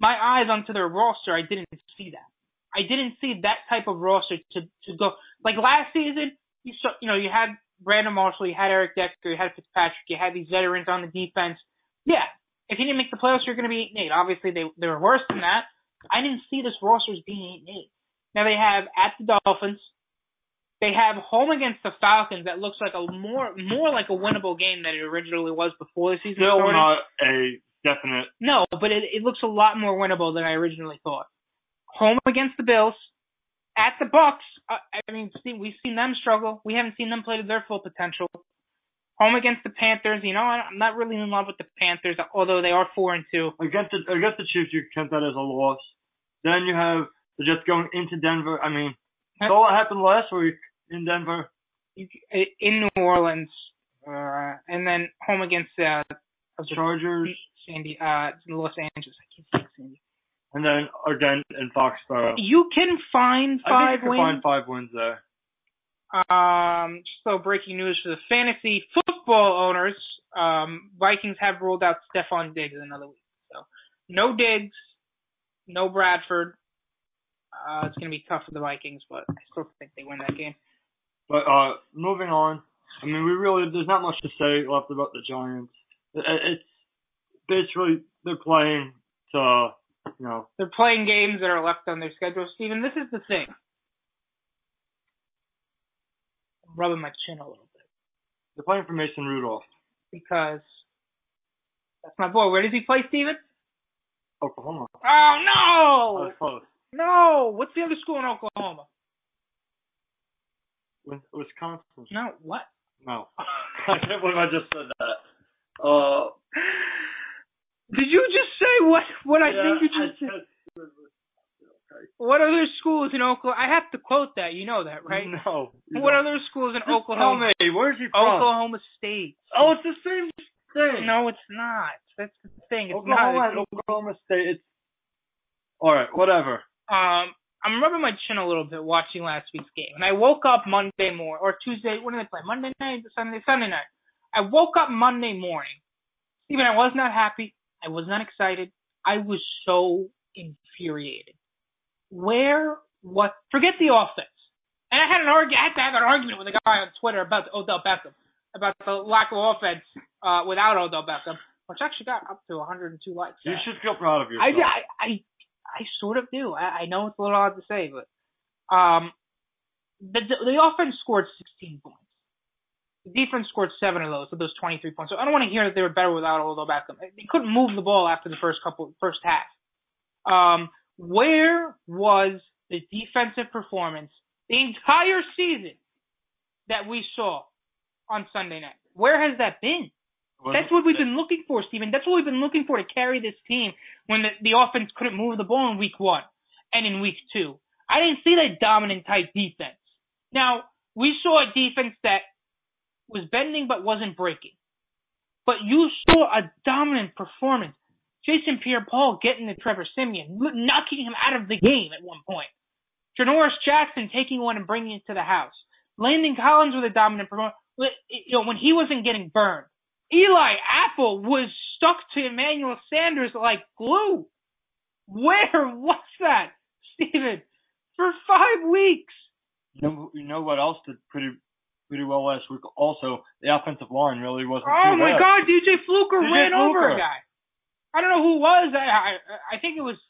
my eyes onto their roster, I didn't see that. I didn't see that type of roster to to go like last season. You saw, you know, you had Brandon Marshall, you had Eric Decker, you had Fitzpatrick, you had these veterans on the defense. Yeah, if you didn't make the playoffs, you're going to be eight and eight. Obviously, they they were worse than that. I didn't see this roster as being eight and eight. Now they have at the Dolphins. They have home against the Falcons that looks like a more more like a winnable game than it originally was before the season Still started. not a definite. No, but it, it looks a lot more winnable than I originally thought. Home against the Bills, at the Bucks. Uh, I mean, see, we've seen them struggle. We haven't seen them play to their full potential. Home against the Panthers. You know, I'm not really in love with the Panthers, although they are four and two. Against the against the Chiefs, you count that as a loss. Then you have the Jets going into Denver. I mean, saw what happened last week in Denver. in New Orleans, uh, and then home against uh, Chargers, Sandy, uh, Los Angeles. I can't say Sandy. And then again in Foxborough. You can find five I think you can find five wins there. Um, little breaking news for the fantasy football owners. Um, Vikings have ruled out Stephon Diggs another week. So no Diggs, no Bradford. Uh, it's gonna be tough for the Vikings, but I still think they win that game. But uh, moving on. I mean, we really there's not much to say left about the Giants. It, it's basically they're playing to you know They're playing games that are left on their schedule. Steven, this is the thing. I'm rubbing my chin a little bit they're playing for Mason Rudolph. because that's my boy. Where does he play, Steven? Oklahoma. Oh no! was close. No! What's the other school in Oklahoma? Wisconsin. No, what? No. I can't believe I just said that. Uh, Did you just say what? What I yeah, think you just I said? What other schools in Oklahoma? I have to quote that. You know that, right? No. What don't. other schools in Just Tell Oklahoma? me, where's he from? Oklahoma State. Oh, it's the same thing. No, it's not. That's the thing. It's Oklahoma not. Oklahoma State. It's all right. Whatever. um, I'm rubbing my chin a little bit watching last week's game, and I woke up Monday morning or Tuesday. When did they play? Monday night, Sunday, Sunday night. I woke up Monday morning. Even I was not happy. I was not excited. I was so infuriated. Where? What? Forget the offense. And I had an argue. I had to have an argument with a guy on Twitter about Odell Beckham, about the lack of offense uh, without Odell Beckham, which actually got up to 102 likes. You should feel proud of I, yourself. I, I, I sort of do. I, I know it's a little odd to say, but um, the the offense scored 16 points. The defense scored seven of those, so those 23 points. So I don't want to hear that they were better without Odell Beckham. They couldn't move the ball after the first couple, first half. Um, where was the defensive performance the entire season that we saw on Sunday night? Where has that been? That's what we've been looking for, Steven. That's what we've been looking for to carry this team when the, the offense couldn't move the ball in week one and in week two. I didn't see that dominant type defense. Now, we saw a defense that was bending but wasn't breaking. But you saw a dominant performance. Jason Pierre-Paul getting to Trevor Siemian, knocking him out of the game at one point. Janoris Jackson taking one and bringing it to the house. Landon Collins with a dominant performance. You know, when he wasn't getting burned. Eli Apple was stuck to Emmanuel Sanders like glue. Where was that, Steven? For five weeks. You know, you know what else did pretty pretty well last week? Also, the offensive line really wasn't. Oh my bad. God, DJ Fluker DJ ran over a guy. I don't know who it was. I I, I think it was.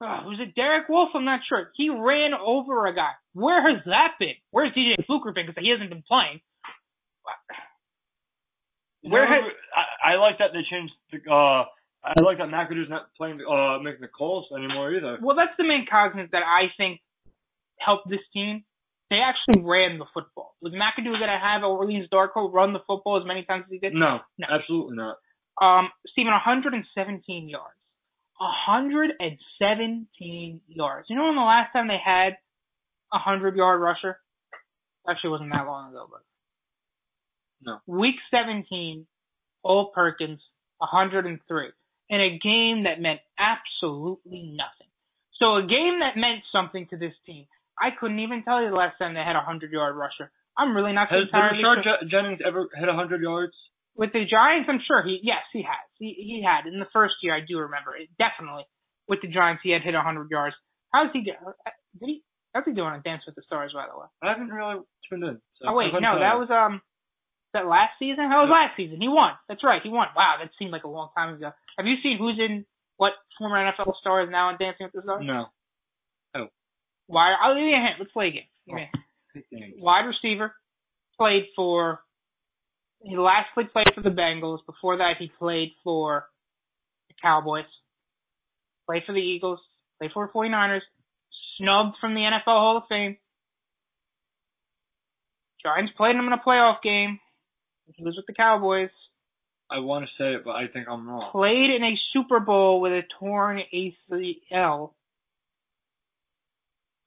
Uh, was it Derek Wolfe? I'm not sure. He ran over a guy. Where has that been? Where's DJ Fluker been? Because he hasn't been playing. Where No, has I, I like that they changed the. Uh, I like that McAdoo's not playing, uh, making the calls anymore either. Well, that's the main cognizance that I think helped this team. They actually ran the football. Was McAdoo going to have Orleans Darkwa run the football as many times as he did? No, No. absolutely not. Um, Steven, 117 yards. 117 yards. You know when the last time they had a 100 yard rusher? Actually, it wasn't that long ago, but. No. Week 17, Cole Perkins, 103. In a game that meant absolutely nothing. So a game that meant something to this team. I couldn't even tell you the last time they had a 100 yard rusher. I'm really not Has entirely Rashard sure. Je- Jennings ever hit a 100 yards? With the Giants, I'm sure he yes he has. He he had in the first year. I do remember it definitely. With the Giants, he had hit a 100 yards. How's he get? Did he? How's he doing on Dance with the Stars, by the way? I haven't really tuned in. So Oh wait, no, that was um, that last season. That was last season. He won. That's right, he won. Wow, that seemed like a long time ago. Have you seen who's in what former NFL star is now in Dancing with the Stars? No. Why? I'll give you a hint. Let's play a game. Give me a oh, hint. Wide receiver, played for. He lastly played for the Bengals. Before that, he played for the Cowboys. Played for the Eagles. Played for the 49ers. Snubbed from the NFL Hall of Fame. Giants played him in a playoff game. He was with the Cowboys. I want to say it, but I think I'm wrong. Played in a Super Bowl with a torn ACL.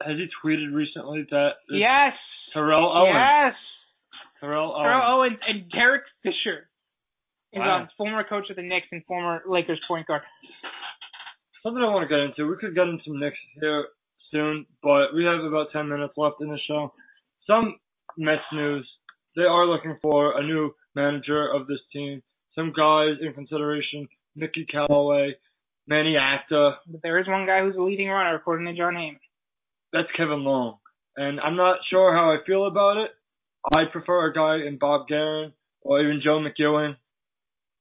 Has he tweeted recently that Yes. Terrell Owens? Yes. Terrell Owens. Terrell Owens and Derek Fisher is Wow. um, former coach of the Knicks and former Lakers point guard. Something I want to get into. We could get into some Knicks here soon, but we have about 10 minutes left in the show. Some Mets news. They are looking for a new manager of this team. Some guys in consideration. Mickey Callaway, Manny Acta. But there is one guy who's a leading runner, according to Jon Heyman. That's Kevin Long. And I'm not sure how I feel about it. I prefer a guy in Bob Geren or even Joe McEwing.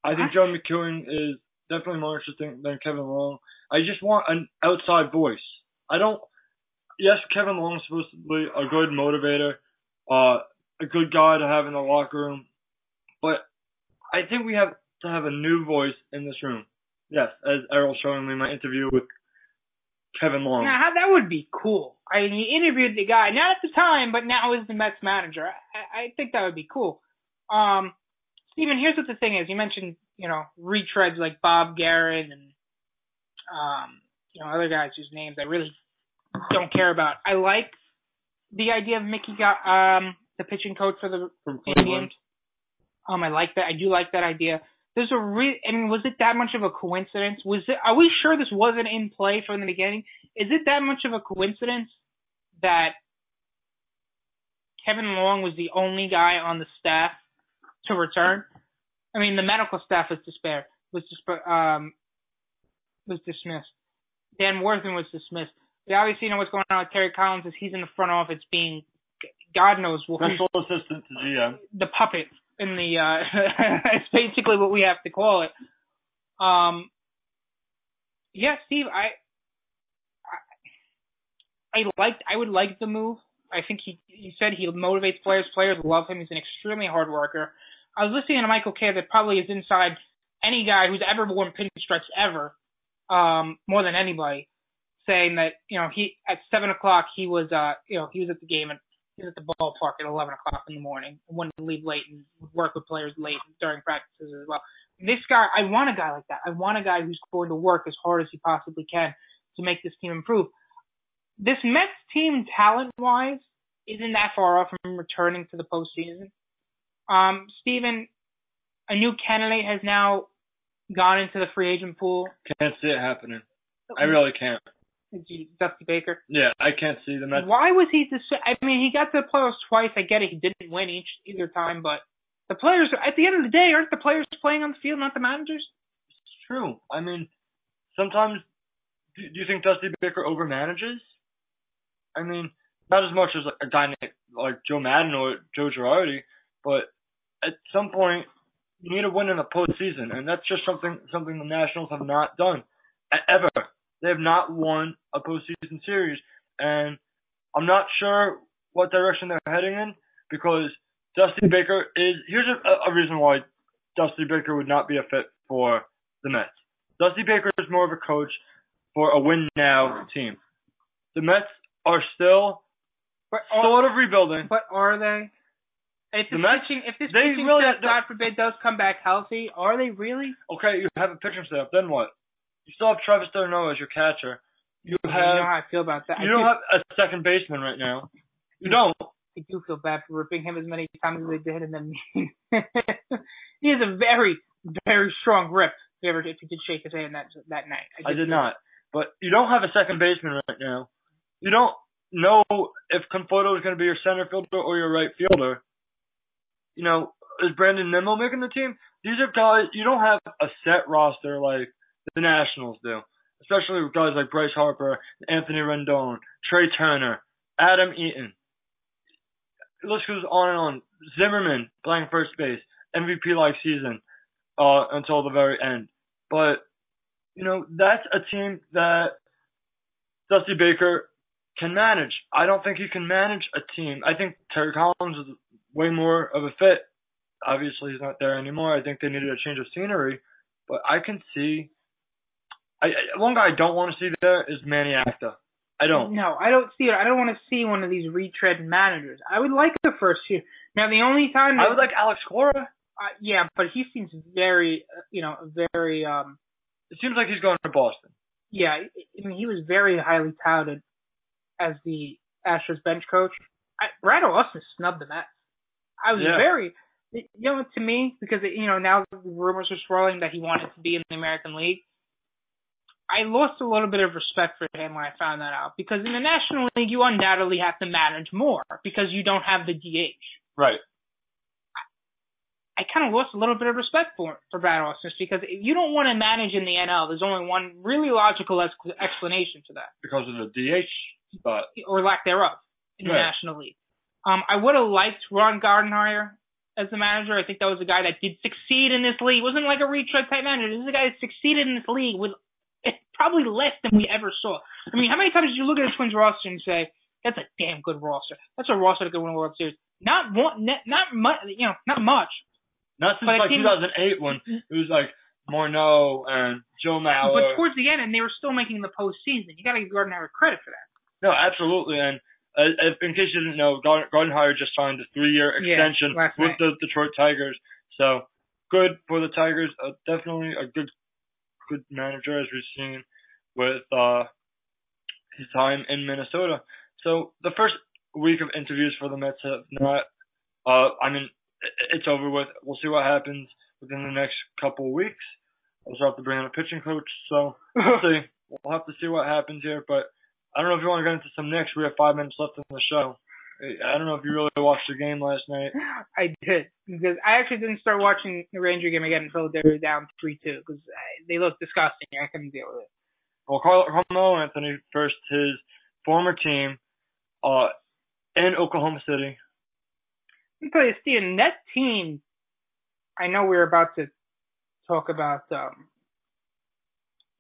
I think Joe McEwing is definitely more interesting than Kevin Long. I just want an outside voice. I don't. Yes, Kevin Long is supposed to be a good motivator, uh, a good guy to have in the locker room, but I think we have to have a new voice in this room. Yes, as Errol showing me my interview with Kevin Long. Now that would be cool. I mean, he interviewed the guy not at the time, but now is the Mets manager. I, I think that would be cool. Um, Steven, here's what the thing is. You mentioned you know retreads like Bob Geren and um, you know other guys whose names I really don't care about. I like the idea of Mickey got um the pitching coach for the Indians. Um, I like that. I do like that idea. There's a re- I mean, was it that much of a coincidence? Was it? Are we sure this wasn't in play from the beginning? Is it that much of a coincidence that Kevin Long was the only guy on the staff to return? I mean, the medical staff was despair was disp- um was dismissed. Dan Warthen was dismissed. We obviously know what's going on with Terry Collins. Is he's in the front office being God knows what Special assistant to GM. the puppet in the uh it's basically what we have to call it. Um yeah, Steve, I I, I liked I would like the move. I think he he said he motivates players. Players love him. He's an extremely hard worker. I was listening to Michael Kay that probably is inside any guy who's ever worn pinstripes ever, um, more than anybody, saying that, you know, he at seven o'clock he was uh you know, he was at the game and he was at the ballpark at eleven o'clock in the morning and wouldn't leave late and would work with players late during practices as well. This guy I want a guy like that. I want a guy who's going to work as hard as he possibly can to make this team improve. This Mets team talent wise isn't that far off from returning to the postseason. Um, Steven, a new candidate has now gone into the free agent pool. Can't see it happening. I really can't. Dusty Baker. Yeah, I can't see the Mets. Why was he? Dis- I mean, he got to the playoffs twice. I get it. He didn't win each either time, but the players. At the end of the day, aren't the players playing on the field, not the managers? It's true. I mean, sometimes. Do, you think Dusty Baker overmanages? I mean, not as much as like a guy like Joe Maddon or Joe Girardi, but at some point you need to win in the postseason, and that's just something something the Nationals have not done ever. They have not won a postseason series, and I'm not sure what direction they're heading in because Dusty Baker is. Here's a, a reason why Dusty Baker would not be a fit for the Mets. Dusty Baker is more of a coach for a win now team. The Mets are still But are, sort of rebuilding. but are they? If The Mets, pitching, if this pitching really- staff, God forbid, does come back healthy, are they really? Okay, you have a pitching staff. Then what? You still have Travis d'Arnaud as your catcher. You you know have how I feel about that. you I don't do, have a second baseman right now. You don't. I do feel bad for ripping him as many times as they did, and then he has a very, very strong grip. If you ever, if you did shake his hand that that night, I did not. But you don't have a second baseman right now. You don't know if Conforto is going to be your center fielder or your right fielder. You know, is Brandon Nimmo making the team? These are guys you don't have a set roster like the Nationals do, especially with guys like Bryce Harper, Anthony Rendon, Trea Turner, Adam Eaton. The list goes on and on. Zimmerman playing first base, MVP like season uh, until the very end. But you know, that's a team that Dusty Baker can manage. I don't think he can manage a team. I think Terry Collins is way more of a fit. Obviously, he's not there anymore. I think they needed a change of scenery. But I can see. I, one guy I don't want to see there is Manny Acta. I don't. No, I don't see it. I don't want to see one of these retread managers. I would like the first year. Now, the only time I would like Alex Cora. uh, yeah, but he seems very, you know, very, um, It seems like he's going to Boston. yeah. I mean, he was very highly touted as the Astros bench coach. I, Brad Ausmus snubbed the Mets. I was Yeah. very, you know, to me because you know now the rumors are swirling that he wanted to be in the American League. I lost a little bit of respect for him when I found that out because in the National League you undoubtedly have to manage more because you don't have the DH. Right. I kind of lost a little bit of respect for for Brad Ausmus because you don't want to manage in the NL. There's only one really logical ex- explanation for that, Because of the DH spot. or lack thereof, in the National League. Um, I would have liked Ron Gardenhire as the manager. I think that was a guy that did succeed in this league. wasn't like a retread type manager. This is a guy that succeeded in this league with probably less than we ever saw. I mean, how many times did you look at a Twins roster and say, "That's a damn good roster. That's a roster that could win a World Series"? Not one, not, not much. You know, not much. Not since But like 2008 when it was like Morneau and Joe Mauer. But towards the end, and they were still making the postseason. You got to give Gardenhire credit for that. No, absolutely. And uh, if, in case you didn't know, Gardenhire just signed a three-year extension yeah, with the Detroit Tigers. So good for the Tigers. Uh, definitely a good, good manager as we've seen with uh, his time in Minnesota. So the first week of interviews for the Mets have not. Uh, I mean, it's over with. We'll see what happens within the next couple of weeks. Also have to bring in a pitching coach, so we'll see. We'll have to see what happens here. But I don't know if you want to get into some Knicks. We have five minutes left in the show. I don't know if you really watched the game last night. I did because I actually didn't start watching the Ranger game again until they were down three two because they looked disgusting. I couldn't deal with it. Well, Carmelo Anthony first his former team uh, in Oklahoma City. Let me tell you, Steven, that team. I know we are about to talk about um,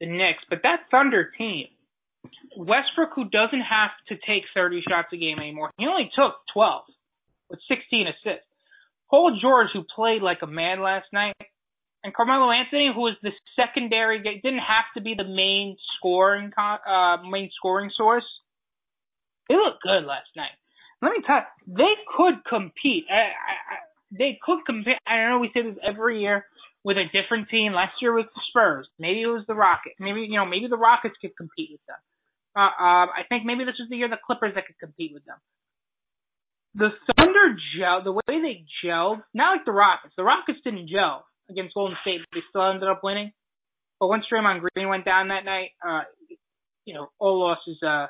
the Knicks, but that Thunder team Westbrook, who doesn't have to take 30 shots a game anymore, he only took 12 with 16 assists. Paul George, who played like a man last night, and Carmelo Anthony, who was the secondary, didn't have to be the main scoring uh, main scoring source. They looked good last night. Let me tell you, they could compete. I, I, I, they could compete. I know we say this every year with a different team. Last year with the Spurs. Maybe it was the Rockets. Maybe you know, maybe the Rockets could compete with them. Uh, I think maybe this was the year the Clippers that could compete with them. The Thunder gel, the way they gelled, not like the Rockets. The Rockets didn't gel against Golden State, they still ended up winning. But once Draymond Green went down that night, uh, you know, all losses, uh,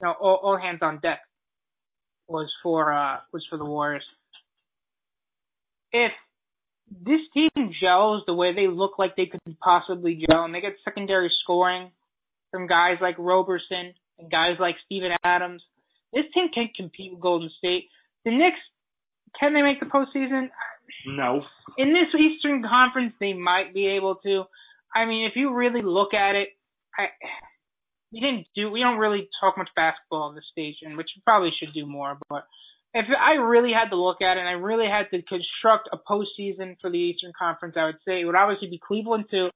you know, all, all hands on deck was for uh was for the Warriors. If this team gels the way they look like they could possibly gel, and they get secondary scoring from guys like Roberson and guys like Steven Adams. This team can compete with Golden State. The Knicks, can they make the postseason? No. In this Eastern Conference, they might be able to. I mean, if you really look at it, I, we didn't do, we don't really talk much basketball on this station, which we probably should do more. But if I really had to look at it, and I really had to construct a postseason for the Eastern Conference, I would say it would obviously be Cleveland two,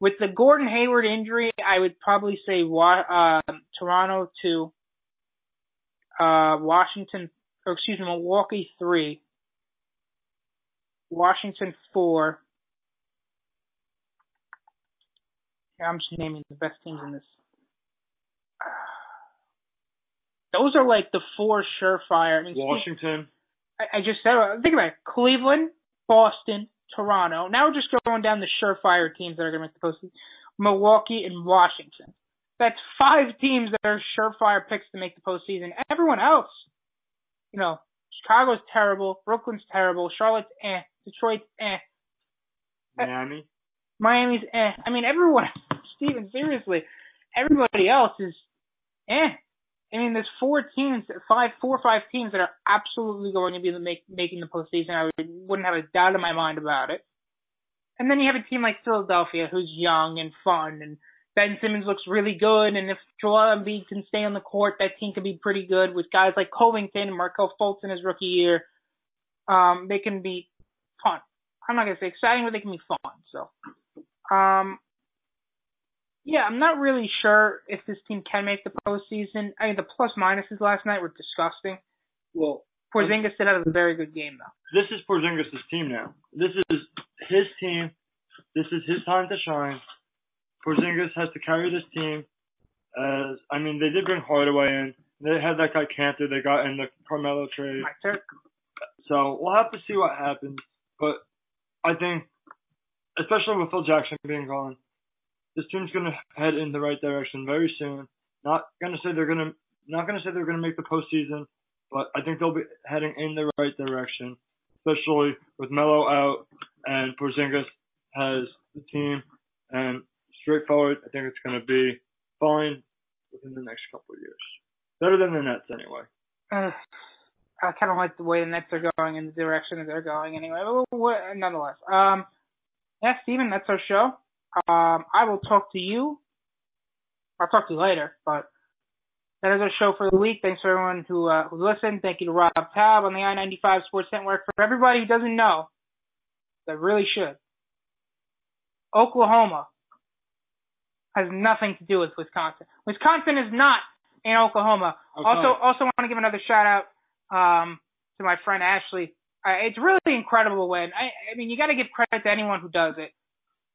with the Gordon Hayward injury, I would probably say uh, Toronto two, uh, Washington, or excuse me, Milwaukee three, Washington four. I'm just naming the best teams in this. Those are like the four surefire. I mean, Washington. I, I just said, think about it: Cleveland, Boston, Toronto. Now we're just going down the surefire teams that are going to make the postseason. Milwaukee and Washington. That's five teams that are surefire picks to make the postseason. Everyone else, you know, Chicago's terrible, Brooklyn's terrible, Charlotte's eh, Detroit's eh. Miami. Miami's eh. I mean, everyone, Steven, seriously, everybody else is eh. I mean, there's four teams, five, four or five teams that are absolutely going to be the make, making the postseason. I would, wouldn't have a doubt in my mind about it. And then you have a team like Philadelphia, who's young and fun, and Ben Simmons looks really good. And if Joel Embiid can stay on the court, that team could be pretty good with guys like Covington and Markelle Fultz in his rookie year. Um, they can be fun. I'm not gonna say exciting, but they can be fun. So, um, yeah, I'm not really sure if this team can make the postseason. I mean, the plus minuses last night were disgusting. Well, Porzingis did have a very good game though. This is Porzingis' team now. This is his team. This is his time to shine. Porzingis has to carry this team. As I mean, they did bring Hardaway in. They had that guy Kanter. They got in the Carmelo trade. My. So we'll have to see what happens. But I think, especially with Phil Jackson being gone, this team's going to head in the right direction very soon. Not going to say they're going to not going to say they're going to make the postseason, but I think they'll be heading in the right direction, especially with Melo out and Porzingis has the team. And straightforward, I think it's going to be fine within the next couple of years. Better than the Nets, anyway. Uh, I kind of like the way the Nets are going in the direction that they're going, anyway. But nonetheless, um, yeah, Steven, that's our show. Um, I will talk to you. I'll talk to you later, but that is our show for the week. Thanks for everyone who uh, who listened. Thank you to Rob Tab on the I-95 Sports Network. For everybody who doesn't know, that really should. Oklahoma has nothing to do with Wisconsin. Wisconsin is not in Oklahoma. Okay. Also, also want to give another shout out um, to my friend Ashley. Uh, it's really incredible when I, I mean, you got to give credit to anyone who does it.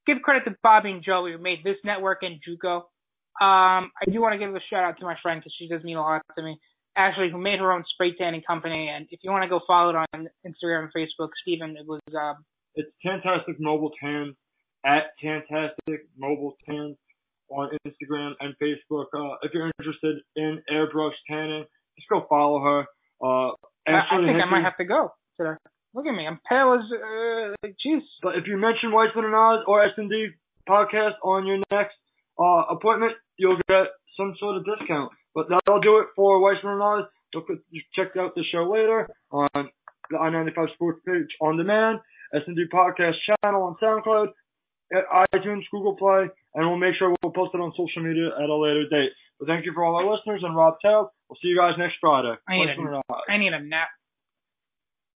Give credit to Bobby and Joey who made this network and JUCO. Um, I do want to give a shout out to my friend because she does mean a lot to me. Ashley, who made her own spray tanning company, and if you want to go follow it on Instagram and Facebook, Stephen, it was um, It's Tantastic Mobile Tan at Tantastic Mobile Tan on Instagram and Facebook. Uh, if you're interested in airbrush tanning, just go follow her. Uh, I, I Ashley think I might have to go today. Look at me, I'm pale as uh, like jeez. But if you mention Weissman and Oz or S&D podcast on your next uh, appointment, you'll get some sort of discount. But that'll do it for Weissman and Oz. You check out the show later on the I-95 Sports page on demand, S&D podcast channel on SoundCloud, at iTunes, Google Play, and we'll make sure we'll post it on social media at a later date. But thank you for all our listeners and Rob Tail. We'll see you guys next Friday. I need Weissman a. I need a nap.